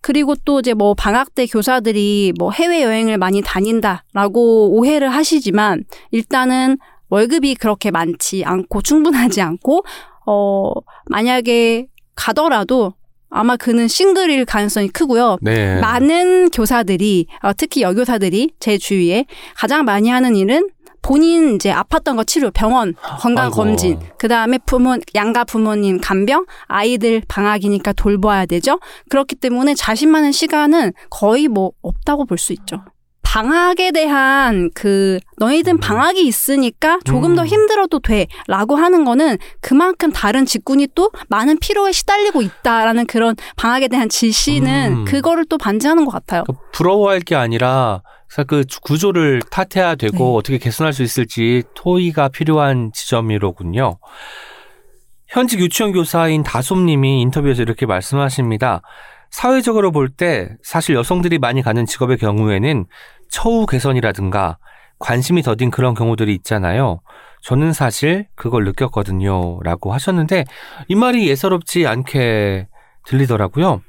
그리고 또 이제 뭐 방학 때 교사들이 뭐 해외 여행을 많이 다닌다라고 오해를 하시지만 일단은 월급이 그렇게 많지 않고 충분하지 않고 어 만약에 가더라도 아마 그는 싱글일 가능성이 크고요. 네. 많은 교사들이 어, 특히 여교사들이 제 주위에 가장 많이 하는 일은 본인 이제 아팠던 거 치료, 병원, 건강 아이고. 검진, 그 다음에 부모 양가 부모님 간병, 아이들 방학이니까 돌봐야 되죠. 그렇기 때문에 자신만의 시간은 거의 뭐 없다고 볼 수 있죠. 방학에 대한 그 너희든 방학이 있으니까 조금 더 음. 힘들어도 돼라고 하는 거는 그만큼 다른 직군이 또 많은 피로에 시달리고 있다라는 그런 방학에 대한 지시는 음. 그거를 또 반증하는 것 같아요. 그러니까 부러워할 게 아니라 그 구조를 탓해야 되고 네. 어떻게 개선할 수 있을지 토의가 필요한 지점이로군요. 현직 유치원 교사인 다솜님이 인터뷰에서 이렇게 말씀하십니다. 사회적으로 볼 때 사실 여성들이 많이 가는 직업의 경우에는 처우 개선이라든가 관심이 더딘 그런 경우들이 있잖아요. 저는 사실 그걸 느꼈거든요. 라고 하셨는데 이 말이 예사롭지 않게 들리더라고요.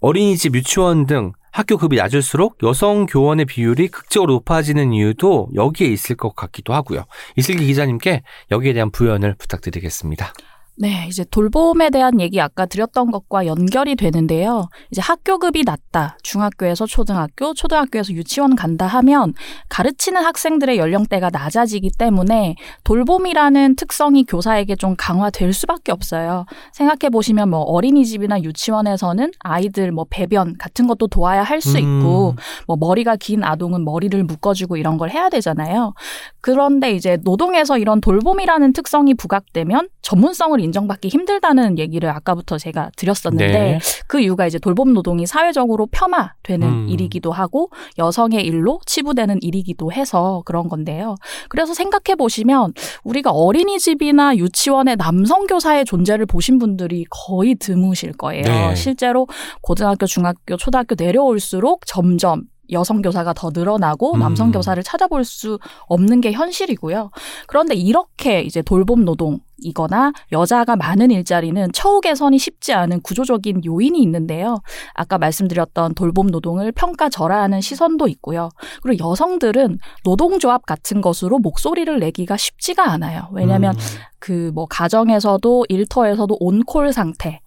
어린이집, 유치원 등 학교 급이 낮을수록 여성 교원의 비율이 극적으로 높아지는 이유도 여기에 있을 것 같기도 하고요. 이슬기 기자님께 여기에 대한 부연을 부탁드리겠습니다. 네, 이제 돌봄에 대한 얘기 아까 드렸던 것과 연결이 되는데요. 이제 학교급이 낮다. 중학교에서 초등학교, 초등학교에서 유치원 간다 하면 가르치는 학생들의 연령대가 낮아지기 때문에 돌봄이라는 특성이 교사에게 좀 강화될 수밖에 없어요. 생각해 보시면 뭐 어린이집이나 유치원에서는 아이들 뭐 배변 같은 것도 도와야 할 수 있고 음. 뭐 머리가 긴 아동은 머리를 묶어주고 이런 걸 해야 되잖아요. 그런데 이제 노동에서 이런 돌봄이라는 특성이 부각되면 전문성을 인정받기 힘들다는 얘기를 아까부터 제가 드렸었는데 네. 그 이유가 이제 돌봄 노동이 사회적으로 폄하되는 음. 일이기도 하고 여성의 일로 치부되는 일이기도 해서 그런 건데요. 그래서 생각해 보시면 우리가 어린이집이나 유치원의 남성 교사의 존재를 보신 분들이 거의 드무실 거예요. 네. 실제로 고등학교, 중학교, 초등학교 내려올수록 점점 여성 교사가 더 늘어나고 음. 남성 교사를 찾아볼 수 없는 게 현실이고요. 그런데 이렇게 이제 돌봄 노동이거나 여자가 많은 일자리는 처우 개선이 쉽지 않은 구조적인 요인이 있는데요. 아까 말씀드렸던 돌봄 노동을 평가절하하는 시선도 있고요. 그리고 여성들은 노동조합 같은 것으로 목소리를 내기가 쉽지가 않아요. 왜냐하면 음. 그뭐 가정에서도 일터에서도 온콜 상태.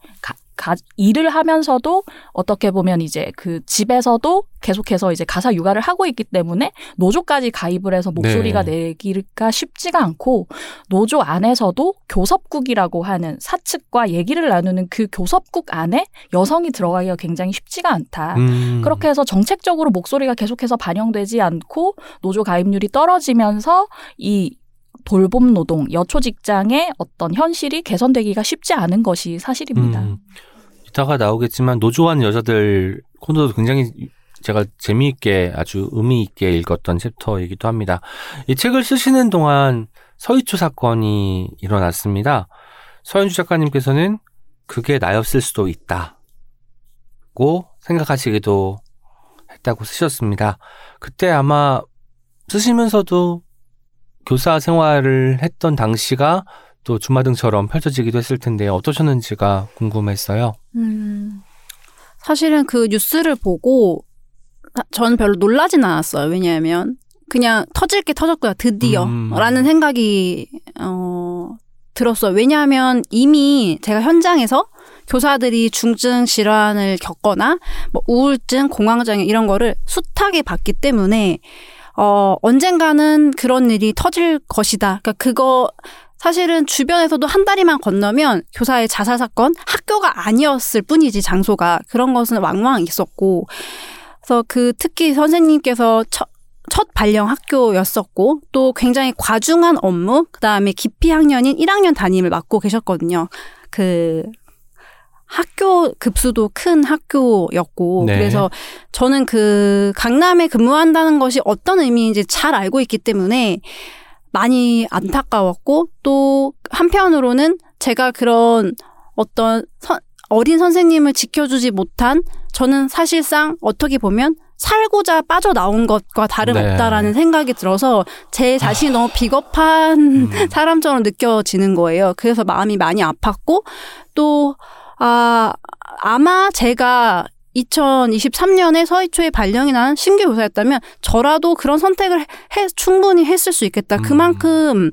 가, 가- 일을 하면서도 어떻게 보면 이제 그 집에서도 계속해서 이제 가사 육아를 하고 있기 때문에 노조까지 가입을 해서 목소리가 네. 내기가 쉽지가 않고 노조 안에서도 교섭국이라고 하는 사측과 얘기를 나누는 그 교섭국 안에 여성이 들어가기가 굉장히 쉽지가 않다. 음. 그렇게 해서 정책적으로 목소리가 계속해서 반영되지 않고 노조 가입률이 떨어지면서 이 돌봄 노동, 여초 직장의 어떤 현실이 개선되기가 쉽지 않은 것이 사실입니다. 음. 이따가 나오겠지만 노조한 여자들 코너도 굉장히 제가 재미있게 아주 의미 있게 읽었던 챕터이기도 합니다. 이 책을 쓰시는 동안 서희초 사건이 일어났습니다. 서현주 작가님께서는 그게 나였을 수도 있다고 생각하시기도 했다고 쓰셨습니다. 그때 아마 쓰시면서도 교사 생활을 했던 당시가 또 주마등처럼 펼쳐지기도 했을 텐데 어떠셨는지가 궁금했어요. 음, 사실은 그 뉴스를 보고 아, 저는 별로 놀라진 않았어요. 왜냐하면 그냥 터질 게 터졌고요. 드디어 음. 라는 생각이 어, 들었어요. 왜냐하면 이미 제가 현장에서 교사들이 중증 질환을 겪거나 뭐 우울증, 공황장애 이런 거를 숱하게 봤기 때문에 어, 언젠가는 그런 일이 터질 것이다. 그러니까 그거 사실은 주변에서도 한 다리만 건너면 교사의 자살 사건 학교가 아니었을 뿐이지 장소가 그런 것은 왕왕 있었고 그래서 그 특히 선생님께서 첫, 첫 발령 학교였었고 또 굉장히 과중한 업무 그다음에 기피 학년인 1학년 담임을 맡고 계셨거든요. 그 학교 급수도 큰 학교였고 네. 그래서 저는 그 강남에 근무한다는 것이 어떤 의미인지 잘 알고 있기 때문에 많이 안타까웠고 또 한편으로는 제가 그런 어떤 선- 어린 선생님을 지켜주지 못한 저는 사실상 어떻게 보면 살고자 빠져나온 것과 다름없다라는 네. 생각이 들어서 제 자신이 너무 비겁한 음. 사람처럼 느껴지는 거예요. 그래서 마음이 많이 아팠고 또 아, 아마 제가 2023년에 서희초에 발령이 난 신규 교사였다면 저라도 그런 선택을 해, 충분히 했을 수 있겠다. 음. 그만큼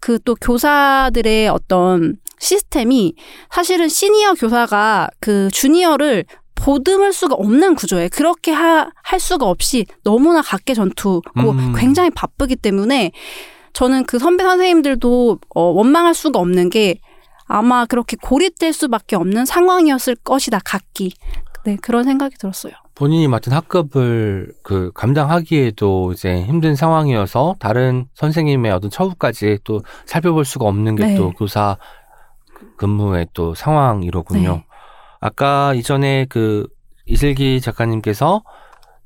그 또 교사들의 어떤 시스템이 사실은 시니어 교사가 그 주니어를 보듬을 수가 없는 구조예요. 그렇게 하, 할 수가 없이 너무나 각계 전투고 음. 굉장히 바쁘기 때문에 저는 그 선배 선생님들도 어, 원망할 수가 없는 게 아마 그렇게 고립될 수밖에 없는 상황이었을 것이다. 각기. 네, 그런 생각이 들었어요. 본인이 맡은 학급을 그 감당하기에도 이제 힘든 상황이어서 다른 선생님의 어떤 처우까지 또 살펴볼 수가 없는 게 네. 또 교사 근무의 또 상황이로군요. 네. 아까 이전에 그 이슬기 작가님께서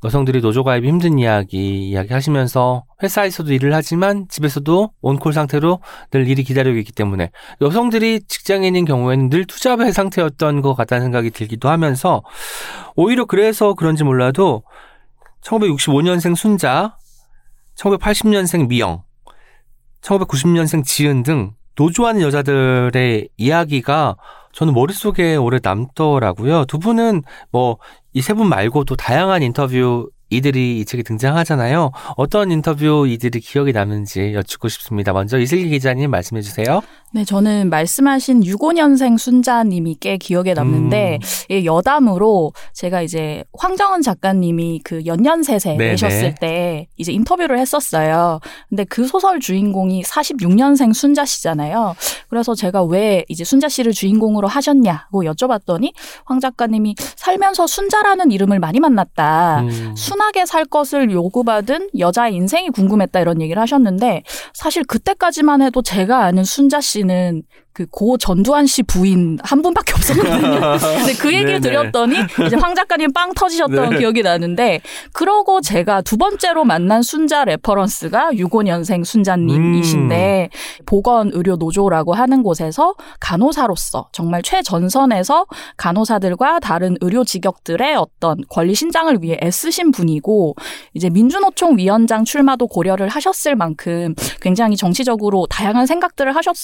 여성들이 노조 가입이 힘든 이야기 이야기 하시면서 회사에서도 일을 하지만 집에서도 온콜 상태로 늘 일이 기다리고 있기 때문에 여성들이 직장인인 경우에는 늘 투잡의 상태였던 것 같다는 생각이 들기도 하면서 오히려 그래서 그런지 몰라도 1965년생 순자, 1980년생 미영, 1990년생 지은 등 노조하는 여자들의 이야기가 저는 머릿속에 오래 남더라고요. 두 분은 뭐 이 세 분 말고 또 다양한 인터뷰 이들이 이 책에 등장하잖아요. 어떤 인터뷰 이들이 기억에 남는지 여쭙고 싶습니다. 먼저 이슬기 기자님 말씀해 주세요. 네, 저는 말씀하신 65년생 순자님이 꽤 기억에 남는데, 음. 이 여담으로 제가 이제 황정은 작가님이 그 연년세세 네네. 내셨을 때 이제 인터뷰를 했었어요. 근데 그 소설 주인공이 46년생 순자 씨잖아요. 그래서 제가 왜 이제 순자 씨를 주인공으로 하셨냐고 여쭤봤더니 황 작가님이 살면서 순자라는 이름을 많이 만났다. 음. 순하게 살 것을 요구받은 여자의 인생이 궁금했다 이런 얘기를 하셨는데 사실 그때까지만 해도 제가 아는 순자 씨는 그고 전두환 씨 부인 한 분밖에 없었거든요. 근데 그 얘기를 네네. 드렸더니 이제 황 작가님 빵 터지셨던 네. 기억이 나는데 그러고 제가 두 번째로 만난 순자 reference가 65년생 순자님이신데 보건 의료 노조라고 하는 곳에서 간호사로서 정말 최전선에서 간호사들과 다른 의료 직역들의 어떤 권리 신장을 위해 애쓰신 분이고 이제 민주노총 위원장 출마도 고려를 하셨을 만큼 굉장히 정치적으로 다양한 생각들을 하셨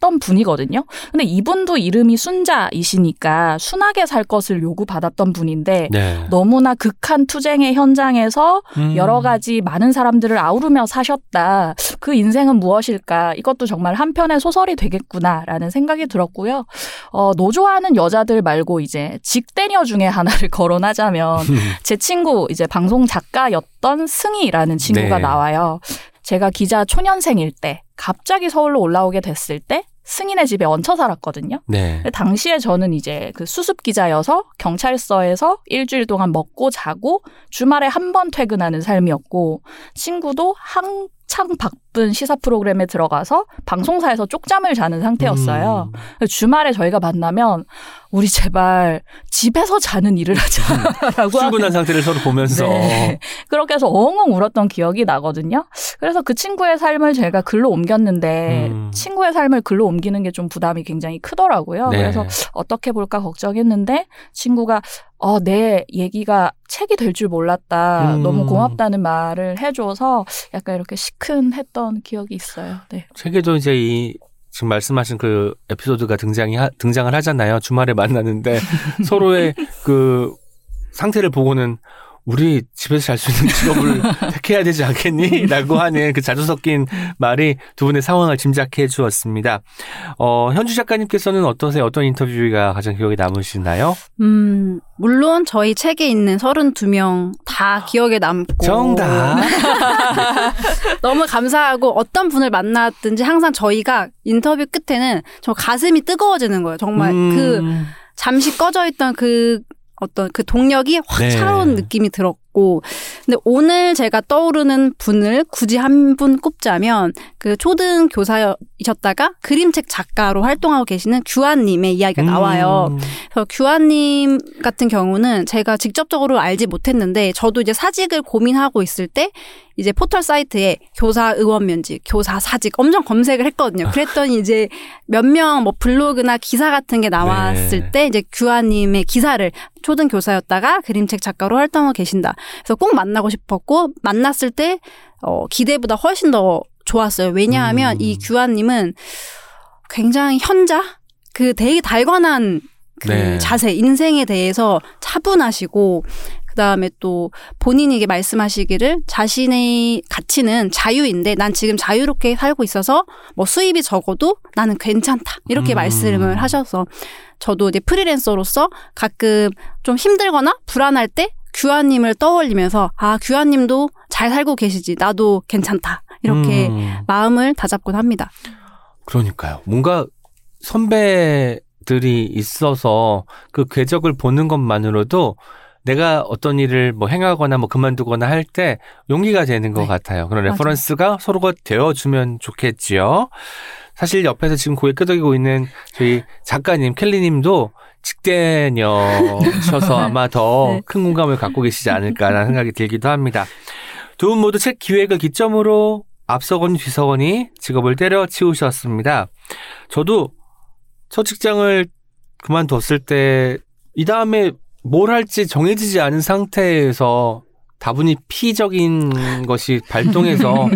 던 분이거든요. 근데 이분도 이름이 순자이시니까 순하게 살 것을 요구받았던 분인데 네. 너무나 극한 투쟁의 현장에서 음. 여러 가지 많은 사람들을 아우르며 사셨다. 그 인생은 무엇일까? 이것도 정말 한편의 소설이 되겠구나라는 생각이 들었고요. 어, 노조하는 여자들 말고 이제 직대녀 중에 하나를 거론하자면 제 친구 이제 방송 작가였던 승희라는 친구가 네. 나와요. 제가 기자 초년생일 때 갑자기 서울로 올라오게 됐을 때 승인의 집에 얹혀 살았거든요. 네. 당시에 저는 이제 그 수습 기자여서 경찰서에서 일주일 동안 먹고 자고 주말에 한 번 퇴근하는 삶이었고 친구도 한 창 바쁜 시사 프로그램에 들어가서 방송사에서 쪽잠을 자는 상태였어요. 음. 주말에 저희가 만나면 우리 제발 집에서 자는 일을 하자라고 출근한 상태를 서로 보면서 네. 그렇게 해서 엉엉 울었던 기억이 나거든요. 그래서 그 친구의 삶을 제가 글로 옮겼는데 음. 친구의 삶을 글로 옮기는 게 좀 부담이 굉장히 크더라고요. 네. 그래서 어떻게 볼까 걱정했는데 친구가 어, 내 얘기가 책이 될 줄 몰랐다. 음. 너무 고맙다는 말을 해줘서 약간 이렇게 시큰했던 기억이 있어요. 네. 책에도 이제 이 지금 말씀하신 그 에피소드가 등장이 하, 등장을 하잖아요. 주말에 만나는데 서로의 그 상태를 보고는 우리 집에서 잘 수 있는 직업을 택해야 되지 않겠니? 라고 하는 그 자주 섞인 말이 두 분의 상황을 짐작해 주었습니다. 어, 현주 작가님께서는 어떠세요? 어떤 인터뷰가 가장 기억에 남으시나요? 음, 물론 저희 책에 있는 32명 다 기억에 남고 정답. 너무 감사하고 어떤 분을 만났든지 항상 저희가 인터뷰 끝에는 저 가슴이 뜨거워지는 거예요. 정말 그 음, 잠시 꺼져 있던 그 어떤 그 동력이 확 네. 차오른 느낌이 들었고 근데 오늘 제가 떠오르는 분을 굳이 한 분 꼽자면 그 초등 교사이셨다가 그림책 작가로 활동하고 계시는 규환님의 이야기가 나와요. 음, 그래서 규환님 같은 경우는 제가 직접적으로 알지 못했는데 저도 이제 사직을 고민하고 있을 때 이제 포털 사이트에 교사 의원 면직, 교사 사직 엄청 검색을 했거든요. 그랬더니 이제 몇 명 뭐 블로그나 기사 같은 게 나왔을 네. 때 이제 규환님의 기사를 초등 교사였다가 그림책 작가로 활동하고 계신다. 그래서 꼭 만나고 싶었고 만났을 때 어, 기대보다 훨씬 더 좋았어요. 왜냐하면 음. 이 규환님은 굉장히 현자 그 되게 달관한 그 네. 자세, 인생에 대해서 차분하시고 그다음에 또 본인이 이게 말씀하시기를 자신의 가치는 자유인데 난 지금 자유롭게 살고 있어서 뭐 수입이 적어도 나는 괜찮다. 이렇게 음. 말씀을 하셔서 저도 이제 프리랜서로서 가끔 좀 힘들거나 불안할 때 규환님을 떠올리면서 아 규환님도 잘 살고 계시지 나도 괜찮다 이렇게 음. 마음을 다잡곤 합니다. 그러니까요. 뭔가 선배들이 있어서 그 궤적을 보는 것만으로도 내가 어떤 일을 뭐 행하거나 뭐 그만두거나 할 때 용기가 되는 것 네. 같아요. 그런. reference가 서로가 되어주면 좋겠지요. 사실 옆에서 지금 고개 끄덕이고 있는 저희 작가님 켈리님도 직대녀셔서 아마 더 네. 큰 공감을 갖고 계시지 않을까라는 생각이 들기도 합니다. 두 분 모두 책 기획을 기점으로 앞서거니 뒤서거니 직업을 때려치우셨습니다. 저도 첫 직장을 그만뒀을 때 이 다음에 뭘 할지 정해지지 않은 상태에서 다분히 피적인 것이 발동해서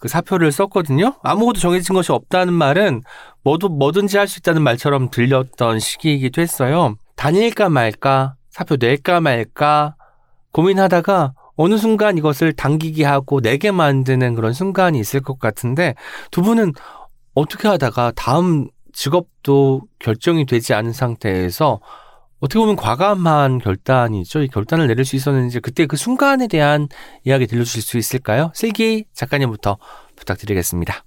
그 사표를 썼거든요. 아무것도 정해진 것이 없다는 말은 뭐도 뭐든지 할 수 있다는 말처럼 들렸던 시기이기도 했어요. 다닐까 말까, 사표 낼까 말까 고민하다가 어느 순간 이것을 당기게 하고 내게 만드는 그런 순간이 있을 것 같은데 두 분은 어떻게 하다가 다음 직업도 결정이 되지 않은 상태에서 어떻게 보면 과감한 결단이죠. 이 결단을 내릴 수 있었는지 그때 그 순간에 대한 이야기 들려주실 수 있을까요? 슬기 작가님부터 부탁드리겠습니다.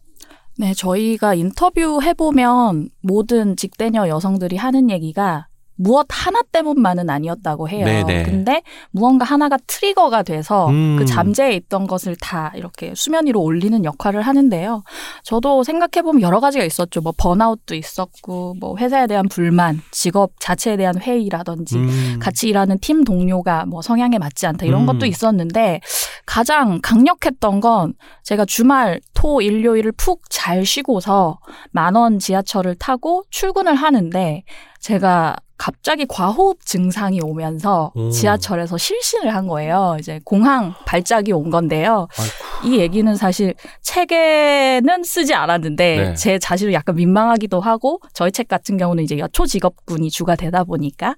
네, 저희가 인터뷰 해보면 모든 직대녀 여성들이 하는 얘기가 무엇 하나 때문만은 아니었다고 해요. 네네. 근데 무언가 하나가 트리거가 돼서 음. 그 잠재해 있던 것을 다 이렇게 수면 위로 올리는 역할을 하는데요. 저도 생각해 보면 여러 가지가 있었죠. 뭐 번아웃도 있었고, 뭐 회사에 대한 불만, 직업 자체에 대한 회의라든지, 음. 같이 일하는 팀 동료가 뭐 성향에 맞지 않다 이런 음. 것도 있었는데 가장 강력했던 건 제가 주말 토 일요일을 푹 잘 쉬고서 만원 지하철을 타고 출근을 하는데 제가 갑자기 과호흡 증상이 오면서 오. 지하철에서 실신을 한 거예요. 이제 공항 발작이 온 건데요. 아이고. 이 얘기는 사실 책에는 쓰지 않았는데 네. 제 자신을 약간 민망하기도 하고 저희 책 같은 경우는 이제 여초 직업군이 주가 되다 보니까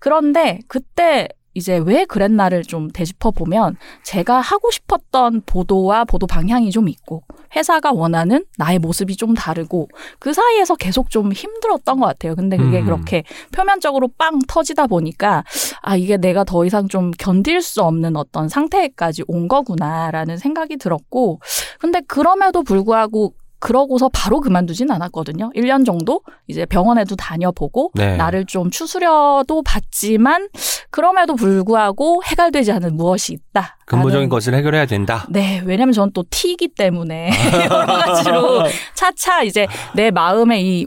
그런데 그때 이제 왜 그랬나를 좀 되짚어 보면 제가 하고 싶었던 보도와 보도 방향이 좀 있고 회사가 원하는 나의 모습이 좀 다르고 그 사이에서 계속 좀 힘들었던 것 같아요. 근데 그게 음. 그렇게 표면적으로 빵 터지다 보니까 아 이게 내가 더 이상 좀 견딜 수 없는 어떤 상태까지 온 거구나라는 생각이 들었고 근데 그럼에도 불구하고 그러고서 바로 그만두진 않았거든요. 1년 정도 이제 병원에도 다녀보고 네. 나를 좀 추스려도 봤지만 그럼에도 불구하고 해결되지 않은 무엇이 있다. 근본적인 것을 해결해야 된다. 네, 왜냐면 저는 또 T이기 때문에 여러 가지로 차차 이제 내 마음에 이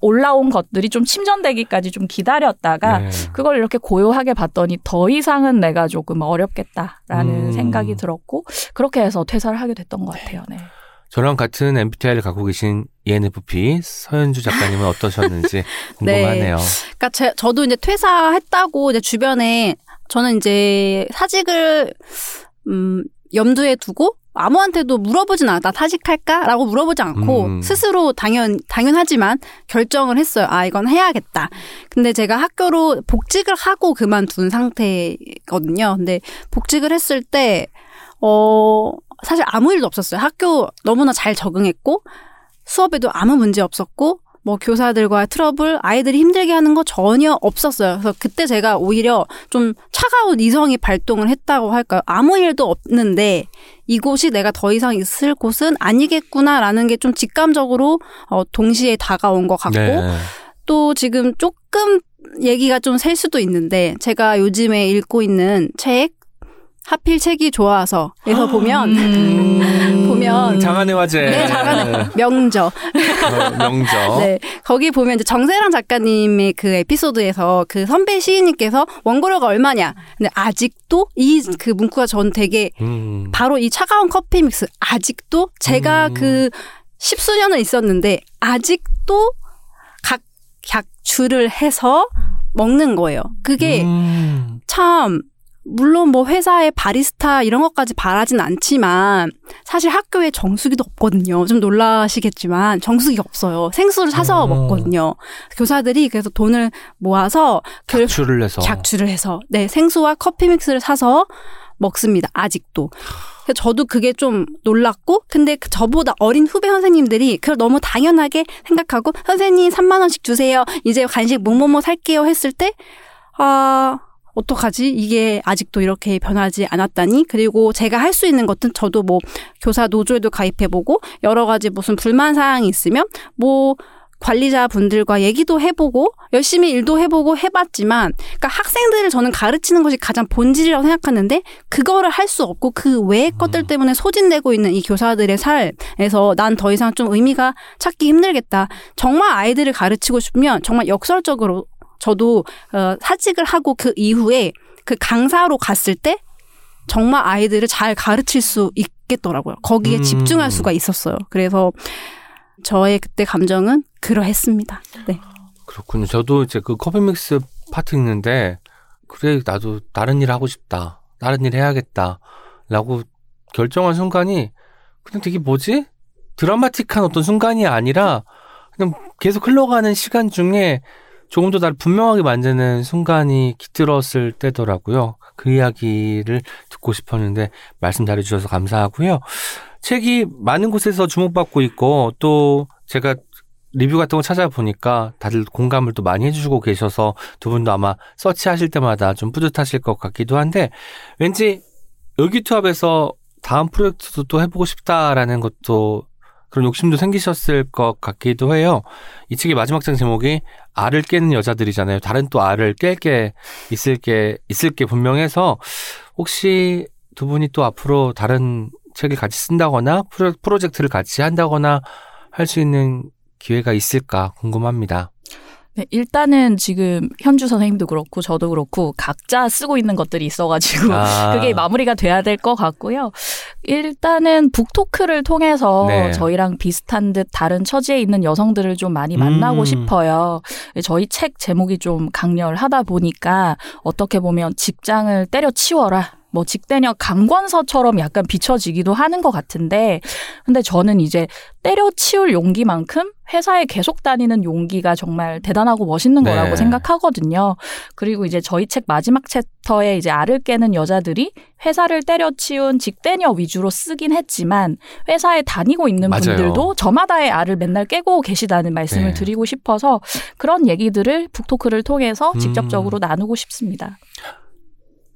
올라온 것들이 좀 침전되기까지 좀 기다렸다가 네. 그걸 이렇게 고요하게 봤더니 더 이상은 내가 조금 어렵겠다라는 음. 생각이 들었고 그렇게 해서 퇴사를 하게 됐던 것 같아요. 네. 저랑 같은 MBTI를 갖고 계신 ENFP 서현주 작가님은 어떠셨는지 궁금하네요. 그러니까 제, 저도 이제 퇴사했다고 이제 주변에 저는 이제 사직을 음 염두에 두고 아무한테도 물어보진 않아. 나 사직할까라고 물어보지 않고 음. 스스로 당연 당연하지만 결정을 했어요. 아 이건 해야겠다. 근데 제가 학교로 복직을 하고 그만둔 상태거든요. 근데 복직을 했을 때 어, 사실 아무 일도 없었어요. 학교 너무나 잘 적응했고, 수업에도 아무 문제 없었고, 뭐 교사들과 트러블, 아이들이 힘들게 하는 거 전혀 없었어요. 그래서 그때 제가 오히려 좀 차가운 이성이 발동을 했다고 할까요? 아무 일도 없는데 이곳이 내가 더 이상 있을 곳은 아니겠구나라는 게 좀 직감적으로 어, 동시에 다가온 것 같고 네. 또 지금 조금 얘기가 좀 셀 수도 있는데 제가 요즘에 읽고 있는 책 하필 책이 좋아서에서 보면 음. 보면 장안의 화제. 네, 장안의 명저 어, 명저. 네 거기 보면 이제 정세랑 작가님의 그 에피소드에서 그 선배 시인님께서 원고료가 얼마냐 근데 아직도 이 그 문구가 전 되게 음. 바로 이 차가운 커피 믹스 아직도 제가 음. 그 십수년을 있었는데 아직도 각 객주를 해서 먹는 거예요. 그게 음. 참 물론 뭐 회사의 바리스타 이런 것까지 바라진 않지만 사실 학교에 정수기도 없거든요. 좀 놀라시겠지만 정수기가 없어요. 생수를 사서 어. 먹거든요. 교사들이 그래서 돈을 모아서 그 작출을 해서. 작주를 해서 네 생수와 커피 믹스를 사서 먹습니다. 아직도. 저도 그게 좀 놀랐고 근데 그 저보다 어린 후배 선생님들이 그걸 너무 당연하게 생각하고 선생님 3만 원씩 주세요. 이제 간식 뭐뭐뭐 살게요 했을 때 아, 어떡하지? 이게 아직도 이렇게 변하지 않았다니? 그리고 제가 할 수 있는 것은 저도 뭐 교사 노조에도 가입해보고 여러 가지 무슨 불만 사항이 있으면 뭐 관리자 분들과 얘기도 해보고 열심히 일도 해보고 해봤지만 그러니까 학생들을 저는 가르치는 것이 가장 본질이라고 생각하는데 그거를 할 수 없고 그 외의 것들 때문에 소진되고 있는 이 교사들의 삶에서 난 더 이상 좀 의미가 찾기 힘들겠다. 정말 아이들을 가르치고 싶으면 정말 역설적으로 저도 어, 사직을 하고 그 이후에 그 강사로 갔을 때 정말 아이들을 잘 가르칠 수 있겠더라고요. 거기에 음. 집중할 수가 있었어요. 그래서 저의 그때 감정은 그러했습니다. 네. 그렇군요. 저도 이제 그 커피 믹스 파트 있는데 그래 나도 다른 일 하고 싶다. 다른 일 해야겠다. 라고 결정한 순간이 그냥 되게 뭐지? 드라마틱한 어떤 순간이 아니라 그냥 계속 흘러가는 시간 중에 조금 더 나를 분명하게 만드는 순간이 깃들었을 때더라고요. 그 이야기를 듣고 싶었는데 말씀 잘해주셔서 감사하고요. 책이 많은 곳에서 주목받고 있고 또 제가 리뷰 같은 거 찾아보니까 다들 공감을 또 많이 해주시고 계셔서 두 분도 아마 서치하실 때마다 좀 뿌듯하실 것 같기도 한데 왠지 의기투합에서 다음 프로젝트도 또 해보고 싶다라는 것도 그런 욕심도 생기셨을 것 같기도 해요. 이 책의 마지막 장 제목이 알을 깨는 여자들이잖아요. 다른 또 알을 깰 게 있을 게 있을 게 분명해서 혹시 두 분이 또 앞으로 다른 책을 같이 쓴다거나 프로, 프로젝트를 같이 한다거나 할 수 있는 기회가 있을까 궁금합니다. 네, 일단은 지금 현주 선생님도 그렇고 저도 그렇고 각자 쓰고 있는 것들이 있어가지고 아. 그게 마무리가 돼야 될 것 같고요. 일단은 북토크를 통해서 네. 저희랑 비슷한 듯 다른 처지에 있는 여성들을 좀 많이 만나고 음. 싶어요. 저희 책 제목이 좀 강렬하다 보니까 어떻게 보면 직장을 때려치워라. 뭐 직대녀 강권서처럼 약간 비춰지기도 하는 것 같은데 근데 저는 이제 때려치울 용기만큼 회사에 계속 다니는 용기가 정말 대단하고 멋있는 네. 거라고 생각하거든요. 그리고 이제 저희 책 마지막 챕터에 이제 알을 깨는 여자들이 회사를 때려치운 직대녀 위주로 쓰긴 했지만 회사에 다니고 있는 맞아요. 분들도 저마다의 알을 맨날 깨고 계시다는 말씀을 네. 드리고 싶어서 그런 얘기들을 북토크를 통해서 음. 직접적으로 나누고 싶습니다.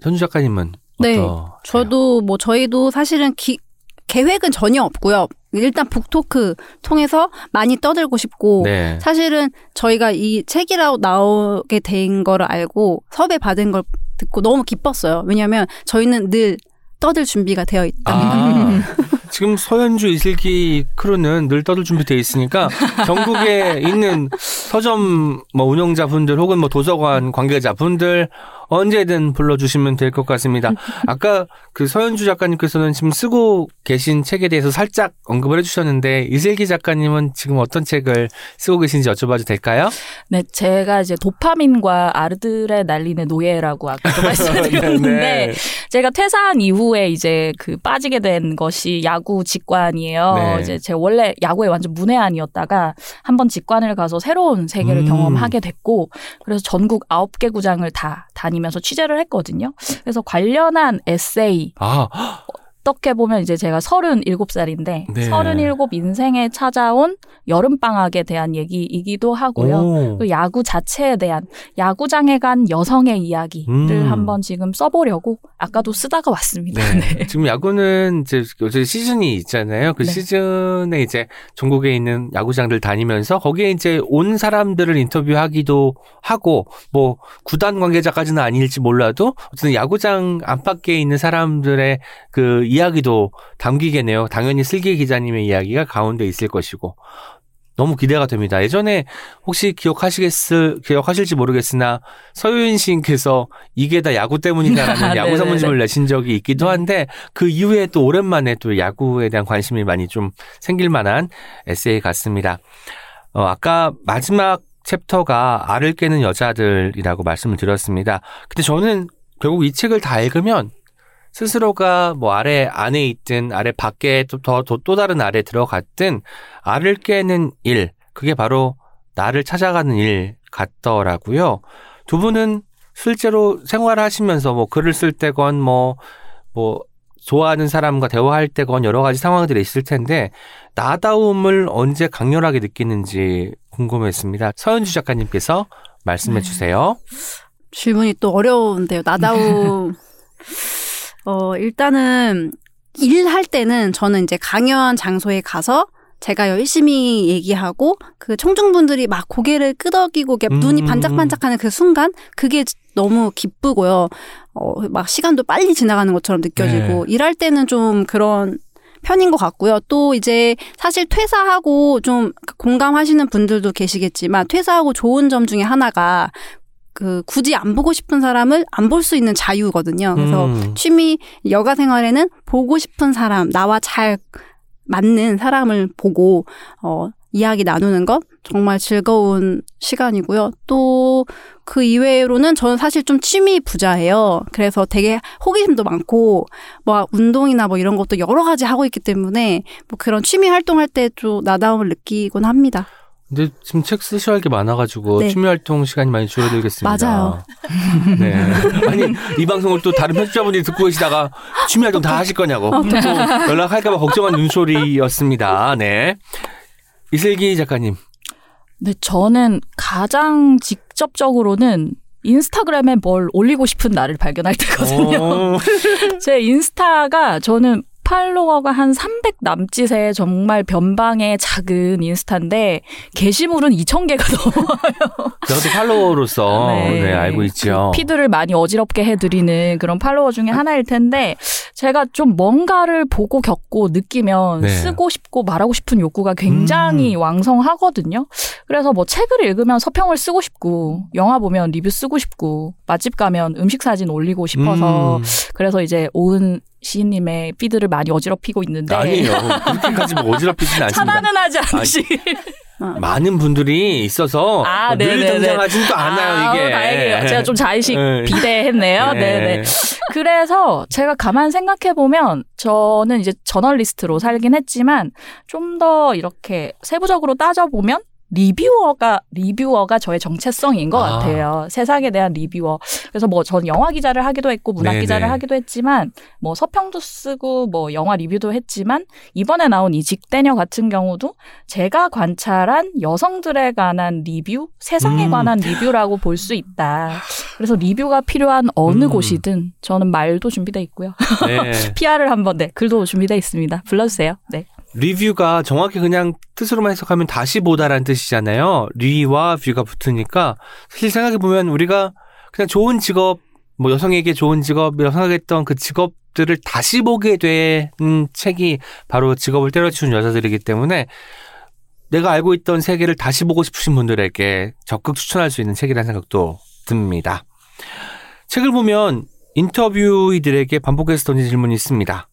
현주 작가님은 네, 어떠세요? 저도 뭐 저희도 사실은 기, 계획은 전혀 없고요. 일단 북토크 통해서 많이 떠들고 싶고 네. 사실은 저희가 이 책이라고 나오게 된 거를 알고 섭외 받은 걸 듣고 너무 기뻤어요. 왜냐하면 저희는 늘 떠들 준비가 되어 있다. 아, 지금 서현주 이슬기 크루는 늘 떠들 준비되어 있으니까 전국에 있는 서점 뭐 운영자분들 혹은 뭐 도서관 관계자분들 언제든 불러주시면 될 것 같습니다. 아까 그 서현주 작가님께서는 지금 쓰고 계신 책에 대해서 살짝 언급을 해주셨는데 이슬기 작가님은 지금 어떤 책을 쓰고 계신지 여쭤봐도 될까요? 네, 제가 이제 도파민과 아르들의 날리는 노예라고 아까도 말씀드렸는데 네. 제가 퇴사한 이후에 이제 그 빠지게 된 것이 야구 직관이에요. 네. 이제 제가 원래 야구에 완전 문외한이었다가 한번 직관을 가서 새로운 세계를 음. 경험하게 됐고 그래서 전국 9개 구장을 다 다니면서 취재를 했거든요. 그래서 관련한 에세이 아, 어떻게 보면 이제 제가 37살인데 네. 37 인생에 찾아온 여름방학에 대한 얘기이기도 하고요. 오. 그 야구 자체에 대한 야구장에 간 여성의 이야기를 음. 한번 지금 써보려고 아까도 쓰다가 왔습니다. 네. 네. 지금 야구는 이제 요새 시즌이 있잖아요. 그 네. 시즌에 이제 전국에 있는 야구장들 다니면서 거기에 이제 온 사람들을 인터뷰하기도 하고 뭐 구단 관계자까지는 아닐지 몰라도 어쨌든 야구장 안팎에 있는 사람들의 그 이야기도 담기겠네요. 당연히 슬기 기자님의 이야기가 가운데 있을 것이고. 너무 기대가 됩니다. 예전에 혹시 기억하시겠을, 기억하실지 모르겠으나 서유인 시인께서 이게 다 야구 때문이다라는 아, 야구. 선문집을 내신 적이 있기도 한데 그 이후에 또 오랜만에 또 야구에 대한 관심이 많이 좀 생길 만한 에세이 같습니다. 어, 아까 마지막 챕터가 알을 깨는 여자들이라고 말씀을 드렸습니다. 근데 저는 결국 이 책을 다 읽으면 스스로가 뭐 아래 안에 있든 아래 밖에 또, 더, 또, 또 다른 아래 들어갔든 알을 깨는 일, 그게 바로 나를 찾아가는 일 같더라고요. 두 분은 실제로 생활하시면서 뭐 글을 쓸 때건 뭐, 뭐, 좋아하는 사람과 대화할 때건 여러 가지 상황들이 있을 텐데, 나다움을 언제 강렬하게 느끼는지 궁금했습니다. 서현주 작가님께서 말씀해 네. 주세요. 질문이 또 어려운데요. 나다움. 어, 일단은 일할 때는 저는 이제 강연 장소에 가서 제가 열심히 얘기하고 그 청중분들이 막 고개를 끄덕이고 이렇게 음. 눈이 반짝반짝하는 그 순간 그게 너무 기쁘고요. 어, 막 시간도 빨리 지나가는 것처럼 느껴지고 일할 때는 좀 그런 편인 것 같고요. 또 이제 사실 퇴사하고 좀 공감하시는 분들도 계시겠지만 퇴사하고 좋은 점 중에 하나가 그 굳이 안 보고 싶은 사람을 안 볼 수 있는 자유거든요. 그래서 음. 취미 여가 생활에는 보고 싶은 사람 나와 잘 맞는 사람을 보고 어 이야기 나누는 것 정말 즐거운 시간이고요. 또 그 이외로는 저는 사실 좀 취미 부자예요. 그래서 되게 호기심도 많고 뭐 운동이나 뭐 이런 것도 여러 가지 하고 있기 때문에 뭐 그런 취미 활동할 때 좀 나다움을 느끼곤 합니다. 근데 지금 책 쓰셔야 할 게 많아가지고 네. 취미 활동 시간이 많이 줄어들겠습니다. 맞아요. 네. 아니 이 방송을 또 다른 편집자분들이 듣고 계시다가 취미 활동 다 하실 거냐고 또 연락할까봐 걱정한 눈소리였습니다. 네. 이슬기 작가님. 네, 저는 가장 직접적으로는 인스타그램에 뭘 올리고 싶은 나를 발견할 때거든요. 어, 제 인스타가 저는 팔로워가 한 300 남짓의 정말 변방의 작은 인스타인데 게시물은 2,000개가 넘어요. 저도 팔로워로서 네. 알고 있죠. 그 피드를 많이 어지럽게 해드리는 그런 팔로워 중에 하나일 텐데 제가 좀 뭔가를 보고 겪고 느끼면 네. 쓰고 싶고 말하고 싶은 욕구가 굉장히 음. 왕성하거든요. 그래서 뭐 책을 읽으면 서평을 쓰고 싶고 영화 보면 리뷰 쓰고 싶고 맛집 가면 음식 사진 올리고 싶어서 음. 그래서 이제 오은 시인님의 피드를 많이 어지럽히고 있는데 아니에요. 그렇게까지 뭐 어지럽히진 않습니다. 차단은 하지 않으시. 많은 분들이 있어서 아, 늘 네네네. 등장하지는 또 않아요 아, 이게. 다행이에요. 제가 좀 자의식 네. 비대했네요. 네. 네네. 그래서 제가 가만 생각해 보면 저는 이제 저널리스트로 살긴 했지만 좀 더 이렇게 세부적으로 따져 보면 리뷰어가 리뷰어가 저의 정체성인 것 아. 같아요. 세상에 대한 리뷰어. 그래서 뭐 전 영화 기자를 하기도 했고 문학 네네. 기자를 하기도 했지만 뭐 서평도 쓰고 뭐 영화 리뷰도 했지만 이번에 나온 이 직대녀 같은 경우도 제가 관찰한 여성들에 관한 리뷰, 세상에 음. 관한 리뷰라고 볼 수 있다. 그래서 리뷰가 필요한 어느 음. 곳이든 저는 말도 준비돼 있고요. 네. PR을 한번 네 글도 준비돼 있습니다. 불러주세요. 네. 리뷰가 정확히 그냥 뜻으로만 해석하면 다시 보다라는 뜻이잖아요. re와 view가 붙으니까 사실 생각해 보면 우리가 그냥 좋은 직업, 뭐 여성에게 좋은 직업, 여성에게 했던 그 직업들을 다시 보게 되는 책이 바로 직업을 때려치운 여자들이기 때문에 내가 알고 있던 세계를 다시 보고 싶으신 분들에게 적극 추천할 수 있는 책이라는 생각도 듭니다. 책을 보면 인터뷰이들에게 반복해서 던진 질문이 있습니다.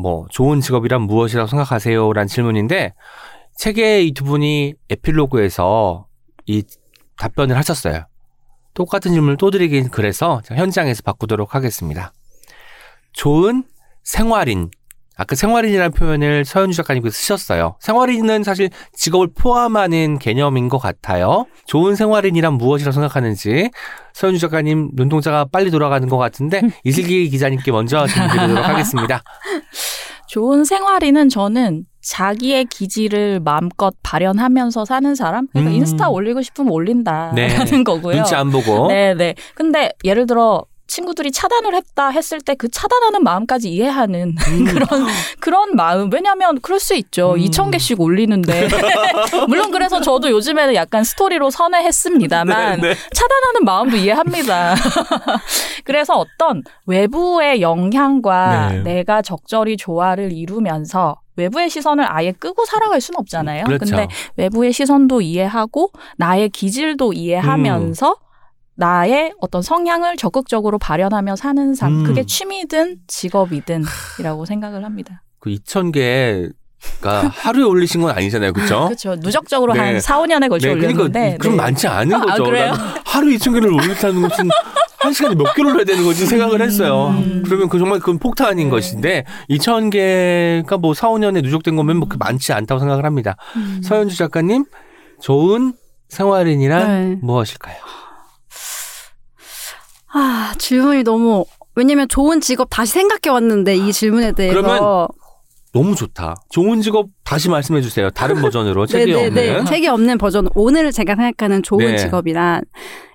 뭐 좋은 직업이란 무엇이라고 생각하세요? 라는 질문인데 책의 이두 분이 에필로그에서 이 답변을 하셨어요. 똑같은 질문을 또 드리긴 그래서 현장에서 바꾸도록 하겠습니다. 좋은 생활인. 아까 생활인이라는 표현을 서현주 작가님께서 쓰셨어요. 생활인은 사실 직업을 포함하는 개념인 것 같아요. 좋은 생활인이란 무엇이라고 생각하는지 서현주 작가님 눈동자가 빨리 돌아가는 것 같은데 이슬기 기자님께 먼저 질문드리도록 하겠습니다. 좋은 생활인은 저는 자기의 기질을 마음껏 발현하면서 사는 사람. 그러니까 음. 인스타 올리고 싶으면 올린다라는 네. 거고요. 눈치 안 보고. 네네. 근데 예를 들어 친구들이 차단을 했다 했을 때 그 차단하는 마음까지 이해하는 음. 그런 그런 마음. 왜냐하면 그럴 수 있죠. 음. 2천 개씩 올리는데 물론 그래서 저도 요즘에는 약간 스토리로 선회했습니다만 네, 네. 차단하는 마음도 이해합니다. 그래서 어떤 외부의 영향과 네. 내가 적절히 조화를 이루면서 외부의 시선을 아예 끄고 살아갈 수는 없잖아요. 그렇죠. 근데 외부의 시선도 이해하고 나의 기질도 이해하면서 나의 어떤 성향을 적극적으로 발현하며 사는 삶. 음. 그게 취미든 직업이든이라고 생각을 합니다. 그 2,000개가 하루에 올리신 건 아니잖아요. 그렇죠? 그렇죠. 누적적으로 네. 한 4, 5년에 걸쳐 올렸는데. 그러니까 그럼 네. 많지 않은 아, 거죠. 난 하루 2,000개를 올렸다는 것은 한 시간에 몇 개를 해야 되는 거지 생각을 했어요. 음. 그러면 그 정말 그건 폭탄인 네. 것인데 2,000개가 뭐 4, 5년에 누적된 거면 뭐그 많지 않다고 생각을 합니다. 음. 서현주 작가님, 좋은 생활인이란 네. 무엇일까요? 아, 질문이 너무 왜냐면 좋은 직업 다시 생각해 왔는데 이 질문에 대해서 그러면 너무 좋다. 좋은 직업 다시 말씀해 주세요. 다른 버전으로 책이 네네네. 없는. 책이 없는 버전 오늘 제가 생각하는 좋은 네. 직업이란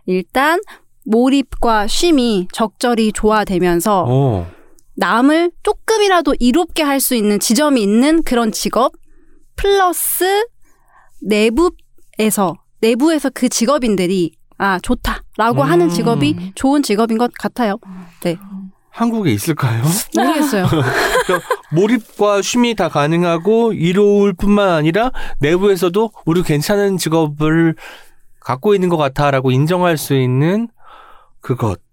일단 몰입과 쉼이 적절히 조화되면서 오. 남을 조금이라도 이롭게 할 수 있는 지점이 있는 그런 직업 플러스 내부에서 내부에서 그 직업인들이 아 좋다라고 음. 하는 직업이 좋은 직업인 것 같아요. 네 한국에 있을까요? 모르겠어요. 그러니까 몰입과 쉼이 다 가능하고 이로울 뿐만 아니라 내부에서도 우리 괜찮은 직업을 갖고 있는 것 같아라고 인정할 수 있는 그것.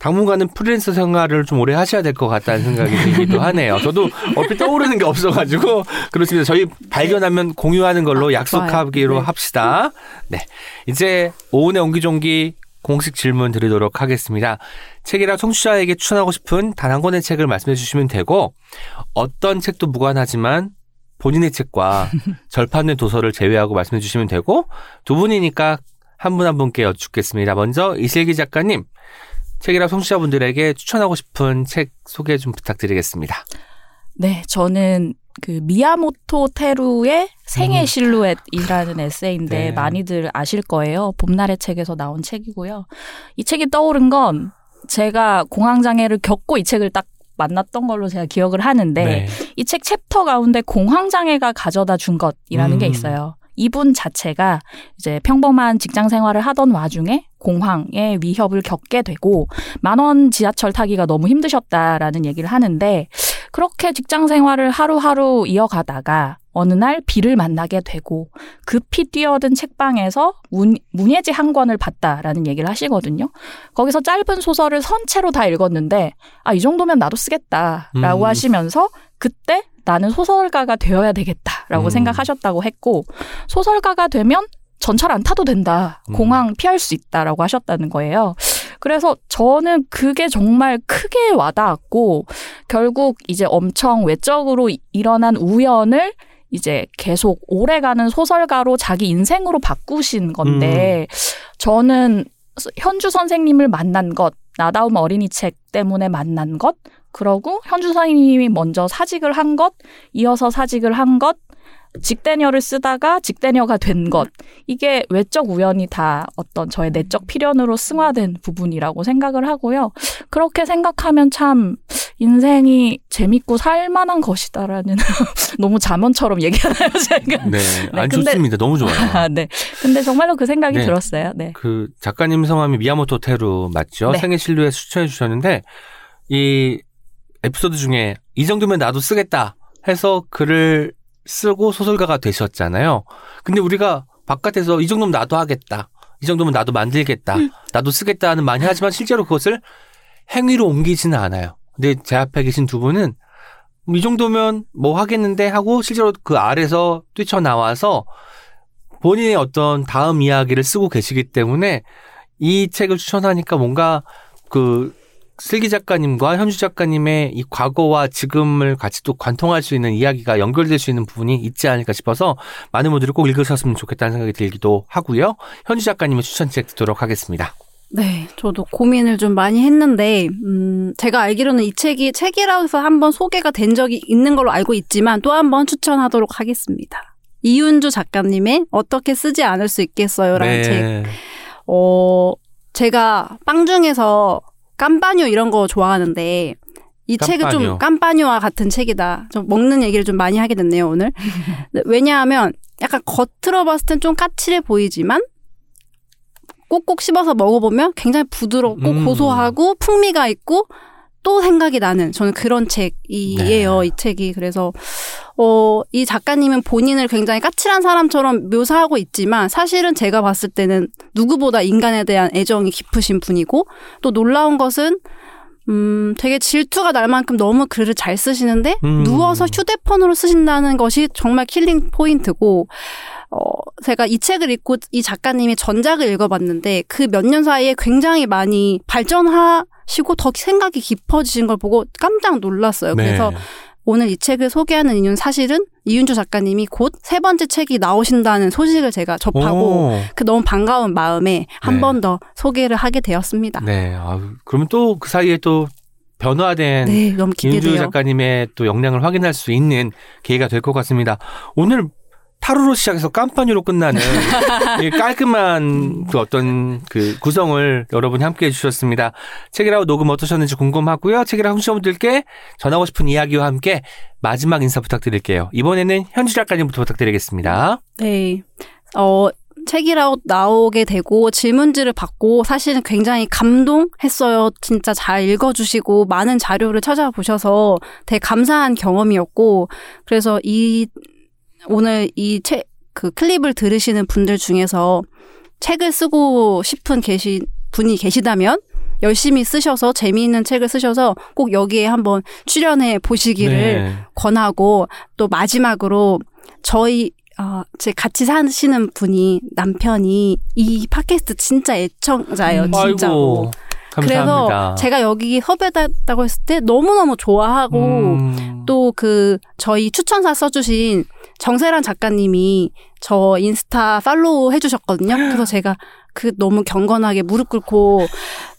당분간은 프리랜서 생활을 좀 오래 하셔야 될 것 같다는 생각이 들기도 하네요. 저도 얼핏 떠오르는 게 없어가지고 그렇습니다. 저희 발견하면 공유하는 걸로 약속하기로 좋아요. 네. 합시다. 네, 이제 오은의 옹기종기 공식 질문 드리도록 하겠습니다. 책이라 청취자에게 추천하고 싶은 단 한 권의 책을 말씀해 주시면 되고 어떤 책도 무관하지만 본인의 책과 절판된 도서를 제외하고 말씀해 주시면 되고 두 분이니까 한 분한 분께 여쭙겠습니다. 먼저 이슬기 작가님 책이라 청취자분들에게 추천하고 싶은 책 소개 좀 부탁드리겠습니다. 네, 저는 그 미야모토 테루의 생의 음. 실루엣이라는 에세이인데 네. 많이들 아실 거예요. 봄날의 책에서 나온 책이고요. 이 책이 떠오른 건 제가 공황 장애를 겪고 이 책을 딱 만났던 걸로 제가 기억을 하는데 네. 이책 챕터 가운데 공황 장애가 가져다 준 것이라는 게 음. 있어요. 이분 자체가 이제 평범한 직장 생활을 하던 와중에 공황의 위협을 겪게 되고 만원 지하철 타기가 너무 힘드셨다라는 얘기를 하는데 그렇게 직장 생활을 하루하루 이어가다가 어느 날 비를 만나게 되고 급히 뛰어든 책방에서 문, 문예지 한 권을 봤다라는 얘기를 하시거든요. 거기서 짧은 소설을 선체로 다 읽었는데 아, 이 정도면 나도 쓰겠다라고 음. 하시면서 그때 나는 소설가가 되어야 되겠다라고 음. 생각하셨다고 했고 소설가가 되면 전철 안 타도 된다. 음. 공항 피할 수 있다라고 하셨다는 거예요. 그래서 저는 그게 정말 크게 와닿았고 결국 이제 엄청 외적으로 이- 일어난 우연을 이제 계속 오래가는 소설가로 자기 인생으로 바꾸신 건데 저는 현주 선생님을 만난 것, 나다움 어린이 책 때문에 만난 것, 그러고 현주 선생님이 먼저 사직을 한 것, 이어서 사직을 한 것, 직대녀를 쓰다가 직대녀가 된 것. 이게 외적 우연이 다 어떤 저의 내적 필연으로 승화된 부분이라고 생각을 하고요. 그렇게 생각하면 참 인생이 재밌고 살만한 것이다라는 너무 자문처럼 얘기하나요, 제가? 네. 안 근데- 좋습니다. 너무 좋아요. 아, 네. 근데 정말로 그 생각이 네. 들었어요. 네. 그 작가님 성함이 미야모토 테루 맞죠? 네. 생애 실루엣 추천해 주셨는데 이 에피소드 중에 이 정도면 나도 쓰겠다 해서 글을 쓰고 소설가가 되셨잖아요. 근데 우리가 바깥에서 이 정도면 나도 하겠다. 이 정도면 나도 만들겠다. 나도 쓰겠다는 많이 하지만 실제로 그것을 행위로 옮기지는 않아요. 근데 제 앞에 계신 두 분은 이 정도면 뭐 하겠는데 하고 실제로 그 아래서 뛰쳐나와서 본인의 어떤 다음 이야기를 쓰고 계시기 때문에 이 책을 추천하니까 뭔가 그 슬기 작가님과 현주 작가님의 이 과거와 지금을 같이 또 관통할 수 있는 이야기가 연결될 수 있는 부분이 있지 않을까 싶어서 많은 분들이 꼭 읽으셨으면 좋겠다는 생각이 들기도 하고요. 현주 작가님의 추천책 듣도록 하겠습니다. 네, 저도 고민을 좀 많이 했는데, 음, 제가 알기로는 이 책이 책이라고 해서 한번 소개가 된 적이 있는 걸로 알고 있지만 또 한번 추천하도록 하겠습니다. 이윤주 작가님의 어떻게 쓰지 않을 수 있겠어요라는 책. 네. 어, 제가 빵 중에서 깜빠뉴 이런 거 좋아하는데, 이 책은 깜빠뉴. 좀 깜빠뉴와 같은 책이다. 좀 먹는 얘기를 좀 많이 하게 됐네요, 오늘. 네, 왜냐하면 약간 겉으로 봤을 땐 좀 까칠해 보이지만, 꼭꼭 씹어서 먹어보면 굉장히 부드럽고 음. 고소하고 풍미가 있고 또 생각이 나는 저는 그런 책이에요 네. 이 책이 그래서 어 이 작가님은 본인을 굉장히 까칠한 사람처럼 묘사하고 있지만 사실은 제가 봤을 때는 누구보다 인간에 대한 애정이 깊으신 분이고 또 놀라운 것은 음 되게 질투가 날 만큼 너무 글을 잘 쓰시는데 음. 누워서 휴대폰으로 쓰신다는 것이 정말 killing point고 어, 제가 이 책을 읽고 이 작가님의 전작을 읽어봤는데 그 몇 년 사이에 굉장히 많이 발전하 시고 더 생각이 깊어지신 걸 보고 깜짝 놀랐어요. 네. 그래서 오늘 이 책을 소개하는 이유는 사실은 이윤주 작가님이 곧 세 번째 책이 나오신다는 소식을 제가 접하고 오. 그 너무 반가운 마음에 한 네. 번더 소개를 하게 되었습니다. 네. 아, 그러면 또 그 사이에 또 변화된 네, 너무 윤주 기대돼요. 작가님의 또 역량을 확인할 수 있는 기회가 될 것 같습니다. 오늘 타로로 시작해서 깜파니로 끝나는 이 깔끔한 그 어떤 그 구성을 여러분이 함께 해주셨습니다. 책이라고 녹음 어떠셨는지 궁금하고요. 책이라고 청취자분들께 전하고 싶은 이야기와 함께 마지막 인사 부탁드릴게요. 이번에는 현주 작가님부터 부탁드리겠습니다. 네. 어, 책이라고 나오게 되고 질문지를 받고 사실은 굉장히 감동했어요. 진짜 잘 읽어주시고 많은 자료를 찾아보셔서 되게 감사한 경험이었고 그래서 이 오늘 이 책 그 클립을 들으시는 분들 중에서 책을 쓰고 싶은 계시 분이 계시다면 열심히 쓰셔서 재미있는 책을 쓰셔서 꼭 여기에 한번 출연해 보시기를 네. 권하고 또 마지막으로 저희 어, 제 같이 사시는 분이 남편이 이 팟캐스트 진짜 애청자예요, 음. 진짜로. 아이고, 감사합니다. 그래서 제가 여기 섭외됐다고 했을 때 너무너무 좋아하고 음, 또그 저희 추천사 써주신 정세랑 작가님이 저 인스타 follow 해주셨거든요. 그래서 제가 그 너무 경건하게 무릎 꿇고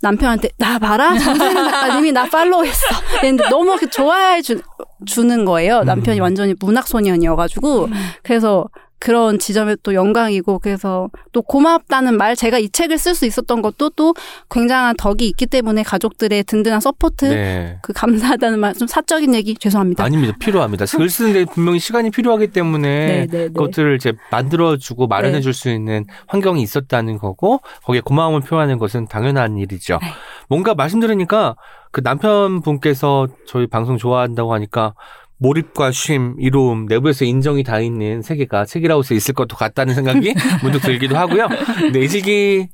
남편한테 나 봐라 정세랑 작가님이 나 follow했어. 근데 너무 그 좋아해 주, 주는 거예요. 남편이 음. 완전히 문학 소년이어가지고 그래서 그런 지점에 또 영광이고 그래서 또 고맙다는 말 제가 이 책을 쓸 수 있었던 것도 또 굉장한 덕이 있기 때문에 가족들의 든든한 support 네. 그 감사하다는 말 좀 사적인 얘기 죄송합니다. 아닙니다. 필요합니다. 글 쓰는데 분명히 시간이 필요하기 때문에 네, 네, 네. 그것들을 이제 만들어주고 마련해 줄 수 있는 환경이 있었다는 거고 거기에 고마움을 표하는 것은 당연한 일이죠. 네. 뭔가 말씀 들으니까 그 남편분께서 저희 방송 좋아한다고 하니까 몰입과 쉼, 이로움, 내부에서 인정이 다 있는 세계가 책이라우스에 있을 것도 같다는 생각이 문득 들기도 하고요. 네, 이슬기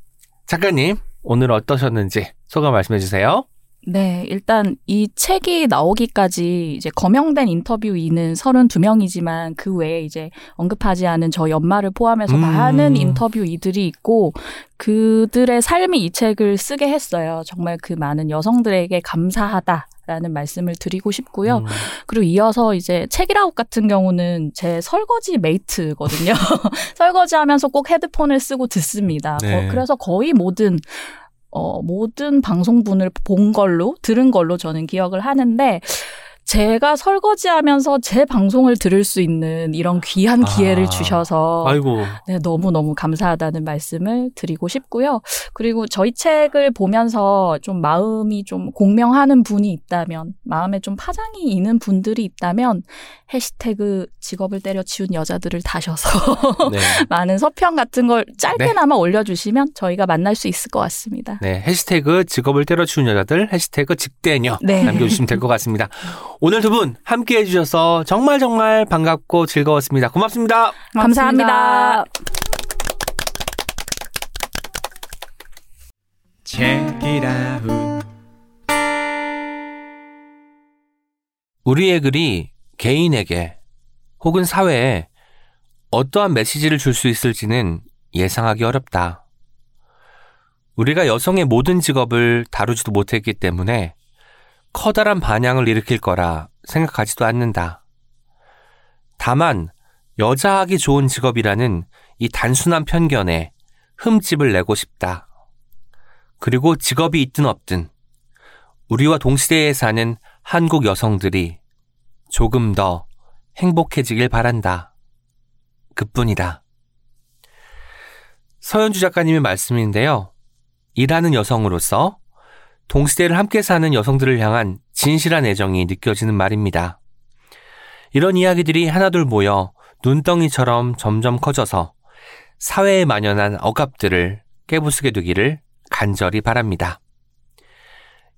작가님 오늘 어떠셨는지 소감 말씀해 주세요. 네, 일단 이 책이 나오기까지 이제 거명된 인터뷰인은 32명이지만 그 외에 이제 언급하지 않은 저 연말을 포함해서 음. 많은 인터뷰이들이 있고 그들의 삶이 이 책을 쓰게 했어요. 정말 그 많은 여성들에게 감사하다 라는 말씀을 드리고 싶고요. 음, 그리고 이어서 이제 책이라웃 같은 경우는 제 설거지 메이트거든요. 설거지 하면서 꼭 헤드폰을 쓰고 듣습니다. 네. 어, 그래서 거의 모든 어, 모든 방송분을 본 걸로 들은 걸로 저는 기억을 하는데 제가 설거지하면서 제 방송을 들을 수 있는 이런 귀한 기회를 아. 주셔서 아이고 네, 너무너무 감사하다는 말씀을 드리고 싶고요. 그리고 저희 책을 보면서 좀 마음이 좀 공명하는 분이 있다면, 마음에 좀 파장이 있는 분들이 있다면, 해시태그 직업을 때려치운 여자들을 다셔서 네. 많은 서평 같은 걸 네. 짧게나마 올려주시면 저희가 만날 수 있을 것 같습니다. 네, 해시태그 직업을 때려치운 여자들, 해시태그 직대녀 네. 남겨주시면 될 것 같습니다. 오늘 두 분 함께 해주셔서 정말 정말 반갑고 즐거웠습니다. 고맙습니다. 감사합니다. Out. 우리의 글이 개인에게 혹은 사회에 어떠한 메시지를 줄 수 있을지는 예상하기 어렵다. 우리가 여성의 모든 직업을 다루지도 못했기 때문에 커다란 반향을 일으킬 거라 생각하지도 않는다. 다만 여자하기 좋은 직업이라는 이 단순한 편견에 흠집을 내고 싶다. 그리고 직업이 있든 없든 우리와 동시대에 사는 한국 여성들이 조금 더 행복해지길 바란다. 그뿐이다. 서현주 작가님의 말씀인데요. 일하는 여성으로서 동시대를 함께 사는 여성들을 향한 진실한 애정이 느껴지는 말입니다. 이런 이야기들이 하나둘 모여 눈덩이처럼 점점 커져서 사회에 만연한 억압들을 깨부수게 되기를 간절히 바랍니다.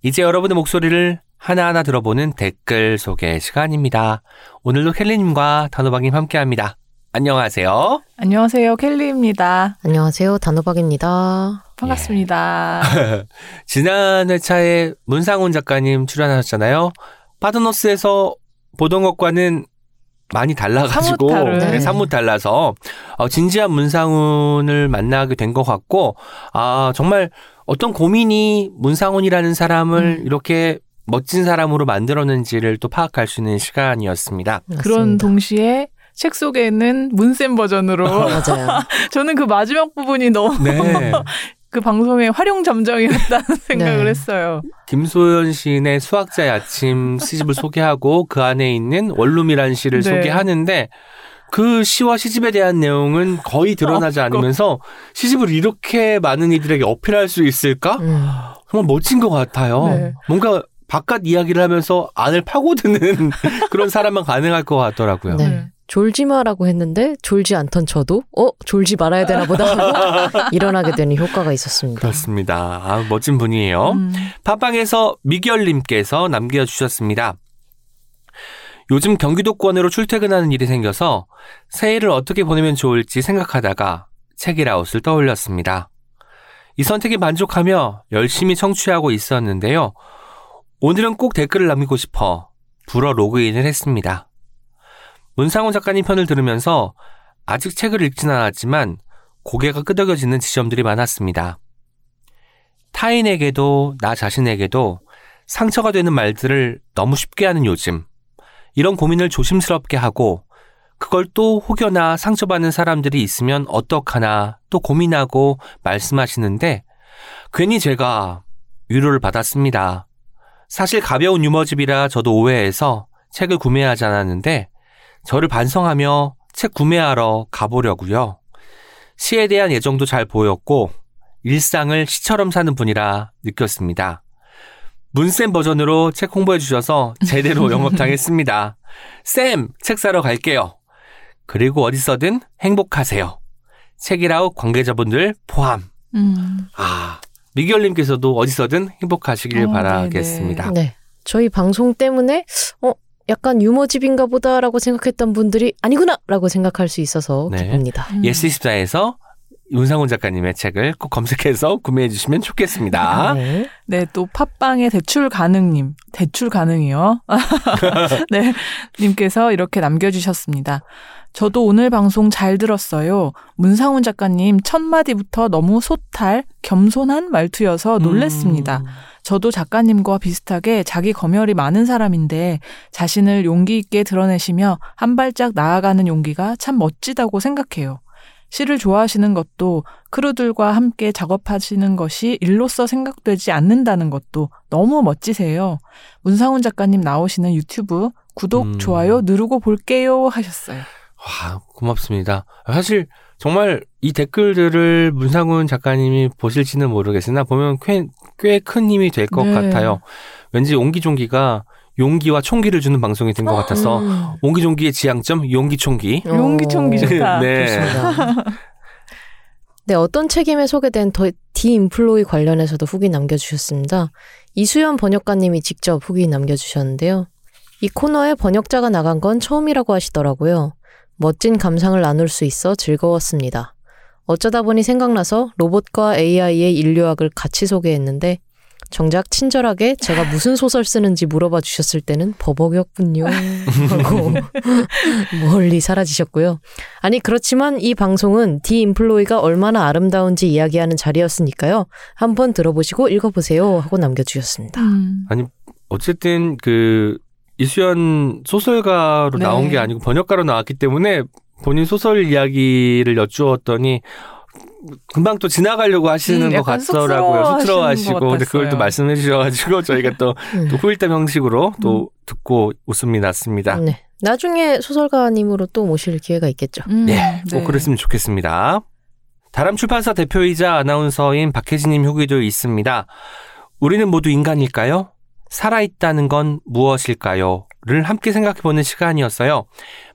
이제 여러분의 목소리를 하나하나 들어보는 댓글 소개 시간입니다. 오늘도 켈리님과 단호박님 함께합니다. 안녕하세요. 안녕하세요. 켈리입니다. 안녕하세요. 단호박입니다. 반갑습니다. 지난 회차에 문상훈 작가님 출연하셨잖아요. 파드노스에서 보던 것과는 많이 달라가지고 사뭇 다른. 네, 네. 사뭇 달라서 어, 진지한 문상훈을 만나게 된 것 같고 아 정말 어떤 고민이 문상훈이라는 사람을 음. 이렇게 멋진 사람으로 만들었는지를 또 파악할 수 있는 시간이었습니다. 그런 맞습니다. 동시에 책 속에는 문쌤 버전으로 맞아요. 저는 그 마지막 부분이 너무 네. 그 방송의 활용 잠정이었다는 생각을 네. 했어요. 김소연 시인의 수학자의 아침 시집을 소개하고 그 안에 있는 원룸이라는 시를 네. 소개하는데 그 시와 시집에 대한 내용은 거의 드러나지 없고. 않으면서 시집을 이렇게 많은 이들에게 어필할 수 있을까? 음, 정말 멋진 것 같아요. 네. 뭔가 바깥 이야기를 하면서 안을 파고드는 그런 사람만 가능할 것 같더라고요. 네. 네. 졸지 마라고 했는데 졸지 않던 저도 어 졸지 말아야 되나 보다 하고 일어나게 되는 효과가 있었습니다. 그렇습니다. 아, 멋진 분이에요. 음. 팟빵에서 미결님께서 남겨주셨습니다. 요즘 경기도권으로 출퇴근하는 일이 생겨서 새해를 어떻게 보내면 좋을지 생각하다가 책이라웃을 떠올렸습니다. 이 선택에 만족하며 열심히 청취하고 있었는데요. 오늘은 꼭 댓글을 남기고 싶어 불어 로그인을 했습니다. 문상훈 작가님 편을 들으면서 아직 책을 읽진 않았지만 고개가 끄덕여지는 지점들이 많았습니다. 타인에게도 나 자신에게도 상처가 되는 말들을 너무 쉽게 하는 요즘. 이런 고민을 조심스럽게 하고 그걸 또 혹여나 상처받는 사람들이 있으면 어떡하나 또 고민하고 말씀하시는데 괜히 제가 위로를 받았습니다. 사실 가벼운 유머집이라 저도 오해해서 책을 구매하지 않았는데 저를 반성하며 책 구매하러 가보려고요. 시에 대한 애정도 잘 보였고 일상을 시처럼 사는 분이라 느꼈습니다. 문쌤 버전으로 책 홍보해 주셔서 제대로 영업당했습니다. 쌤, 책 사러 갈게요. 그리고 어디서든 행복하세요. 책이라웃 관계자분들 포함. 음. 아, 미결님께서도 어디서든 행복하시길 어, 바라겠습니다. 네. 저희 방송 때문에 어 약간 유머집인가 보다라고 생각했던 분들이 아니구나라고 생각할 수 있어서 네. 기쁩니다. 음. 예스24에서 문상훈 작가님의 책을 꼭 검색해서 구매해 주시면 좋겠습니다. 네. 네, 또 팟빵의 대출 가능님, 대출 가능이요. 네, 님께서 이렇게 남겨주셨습니다. 저도 오늘 방송 잘 들었어요. 문상훈 작가님 첫 마디부터 너무 소탈, 겸손한 말투여서 놀랬습니다. 음. 저도 작가님과 비슷하게 자기 검열이 많은 사람인데 자신을 용기 있게 드러내시며 한 발짝 나아가는 용기가 참 멋지다고 생각해요. 시를 좋아하시는 것도 크루들과 함께 작업하시는 것이 일로서 생각되지 않는다는 것도 너무 멋지세요. 문상훈 작가님 나오시는 유튜브 구독, 음. 좋아요 누르고 볼게요 하셨어요. 와, 고맙습니다. 사실 정말 이 댓글들을 문상훈 작가님이 보실지는 모르겠으나 보면 꽤큰 힘이 될것 네. 같아요. 왠지 옹기종기가 용기와 총기를 주는 방송이 된 것 같아서 음. 옹기종기의 지향점 용기총기. 용기총기 어, 좋다. 네. 좋습니다. 네, 어떤 책임에 소개된 더 디인플로이 관련해서도 후기 남겨주셨습니다. 이수연 번역가님이 직접 후기 남겨주셨는데요. 이 코너에 번역자가 나간 건 처음이라고 하시더라고요. 멋진 감상을 나눌 수 있어 즐거웠습니다. 어쩌다 보니 생각나서 로봇과 AI의 인류학을 같이 소개했는데 정작 친절하게 제가 무슨 소설 쓰는지 물어봐 주셨을 때는 버벅였군요. 하고 멀리 사라지셨고요. 아니 그렇지만 이 방송은 디인플로이가 얼마나 아름다운지 이야기하는 자리였으니까요. 한번 들어보시고 읽어보세요 하고 남겨주셨습니다. 음. 어쨌든 그 이수연 소설가로 네. 나온 게 아니고 번역가로 나왔기 때문에 본인 소설 이야기를 여쭈었더니 금방 또 지나가려고 하시는 음, 것 같더라고요. 쑥스러워하시고. 것 근데 그걸 또. 말씀해 주셔가지고 저희가 또, 음. 또 후일담 형식으로 또 듣고 웃음이 났습니다. 네. 나중에 소설가님으로 또 모실 기회가 있겠죠. 음, 네, 꼭 그랬으면 좋겠습니다. 다람 출판사 대표이자 아나운서인 박혜진님 후기도 있습니다. 우리는 모두 인간일까요? 살아있다는 건 무엇일까요? 를 함께 생각해보는 시간이었어요.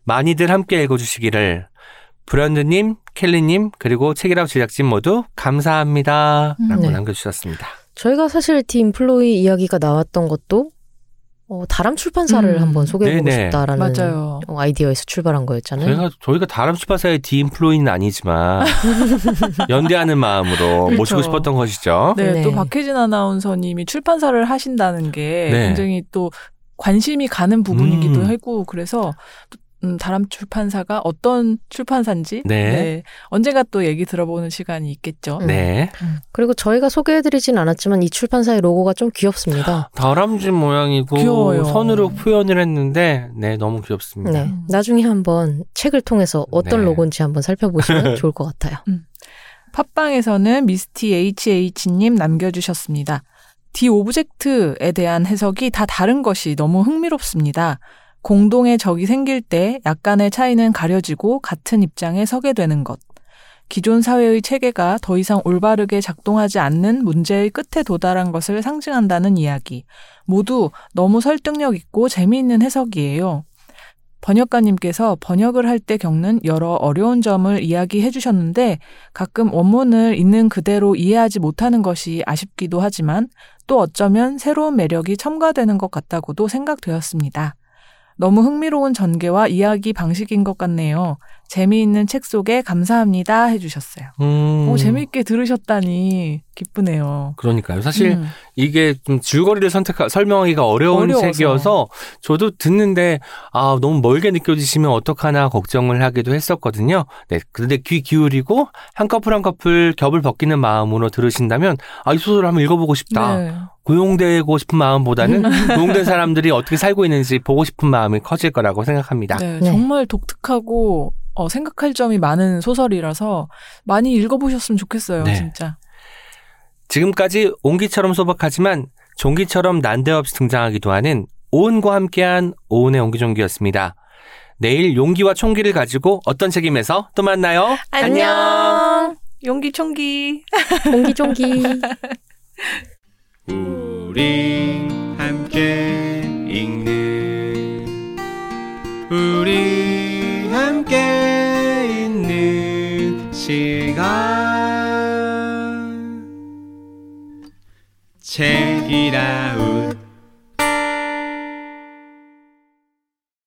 많이들 함께 읽어주시기를. 브랜드님, 켈리님, 그리고 책이라우 제작진 모두 감사합니다. 라고 네. 남겨주셨습니다. 저희가 사실 디인플로이 이야기가 나왔던 것도 어, 다람 출판사를 음. 한번 소개해보고 네네. 싶다라는 맞아요. 어, 아이디어에서 출발한 거였잖아요. 저희가, 저희가 다람 출판사의 디인플로이는 아니지만, 연대하는 마음으로 그렇죠. 모시고 싶었던 것이죠. 네, 네. 또 박혜진 아나운서님이 출판사를 하신다는 게 네. 굉장히 또 관심이 가는 부분이기도 음. 하고 그래서 또, 음, 다람 출판사가 어떤 출판사인지 네. 언젠가 또 얘기 들어보는 시간이 있겠죠. 음. 네. 그리고 저희가 소개해드리진 않았지만 이 출판사의 로고가 좀 귀엽습니다. 다람쥐 모양이고 귀여워요. 선으로 표현을 했는데 네 너무 귀엽습니다. 네. 나중에 한번 책을 통해서 어떤 네. 로고인지 한번 살펴보시면 좋을 것 같아요. 팟빵에서는 미스티 HH님 남겨주셨습니다. The Object에 대한 해석이 다 다른 것이 너무 흥미롭습니다. 공동의 적이 생길 때 약간의 차이는 가려지고 같은 입장에 서게 되는 것. 기존 사회의 체계가 더 이상 올바르게 작동하지 않는 문제의 끝에 도달한 것을 상징한다는 이야기. 모두 너무 설득력 있고 재미있는 해석이에요. 번역가님께서 번역을 할 때 겪는 여러 어려운 점을 이야기해 주셨는데 가끔 원문을 있는 그대로 이해하지 못하는 것이 아쉽기도 하지만 또 어쩌면 새로운 매력이 첨가되는 것 같다고도 생각되었습니다. 너무 흥미로운 전개와 이야기 방식인 것 같네요. 재미있는 책 속에 감사합니다 해주셨어요. 음, 오, 재미있게 들으셨다니 기쁘네요. 그러니까요. 사실 음. 이게 좀 줄거리를 선택하 설명하기가 어려운 어려워서. 책이어서 저도 듣는데 아 너무 멀게 느껴지시면 어떡하나 걱정을 하기도 했었거든요. 네, 그런데 귀 기울이고 한 커플 한 커플 겹을 벗기는 마음으로 들으신다면 아 이 소설을 한번 읽어보고 싶다. 네. 고용되고 싶은 마음보다는 고용된 사람들이 어떻게 살고 있는지 보고 싶은 마음이 커질 거라고 생각합니다. 네, 네. 정말 독특하고 어, 생각할 점이 많은 소설이라서 많이 읽어보셨으면 좋겠어요, 네. 진짜. 지금까지 온기처럼 소박하지만 종기처럼 난데없이 등장하기도 하는 오은과 함께한 오은의 옹기종기였습니다. 내일 용기와 총기를 가지고 어떤 책임에서 또 만나요. 안녕. 용기 총기. 용기 총기. 우리 함께 읽는 우리 함께 있는 시간. 책이라우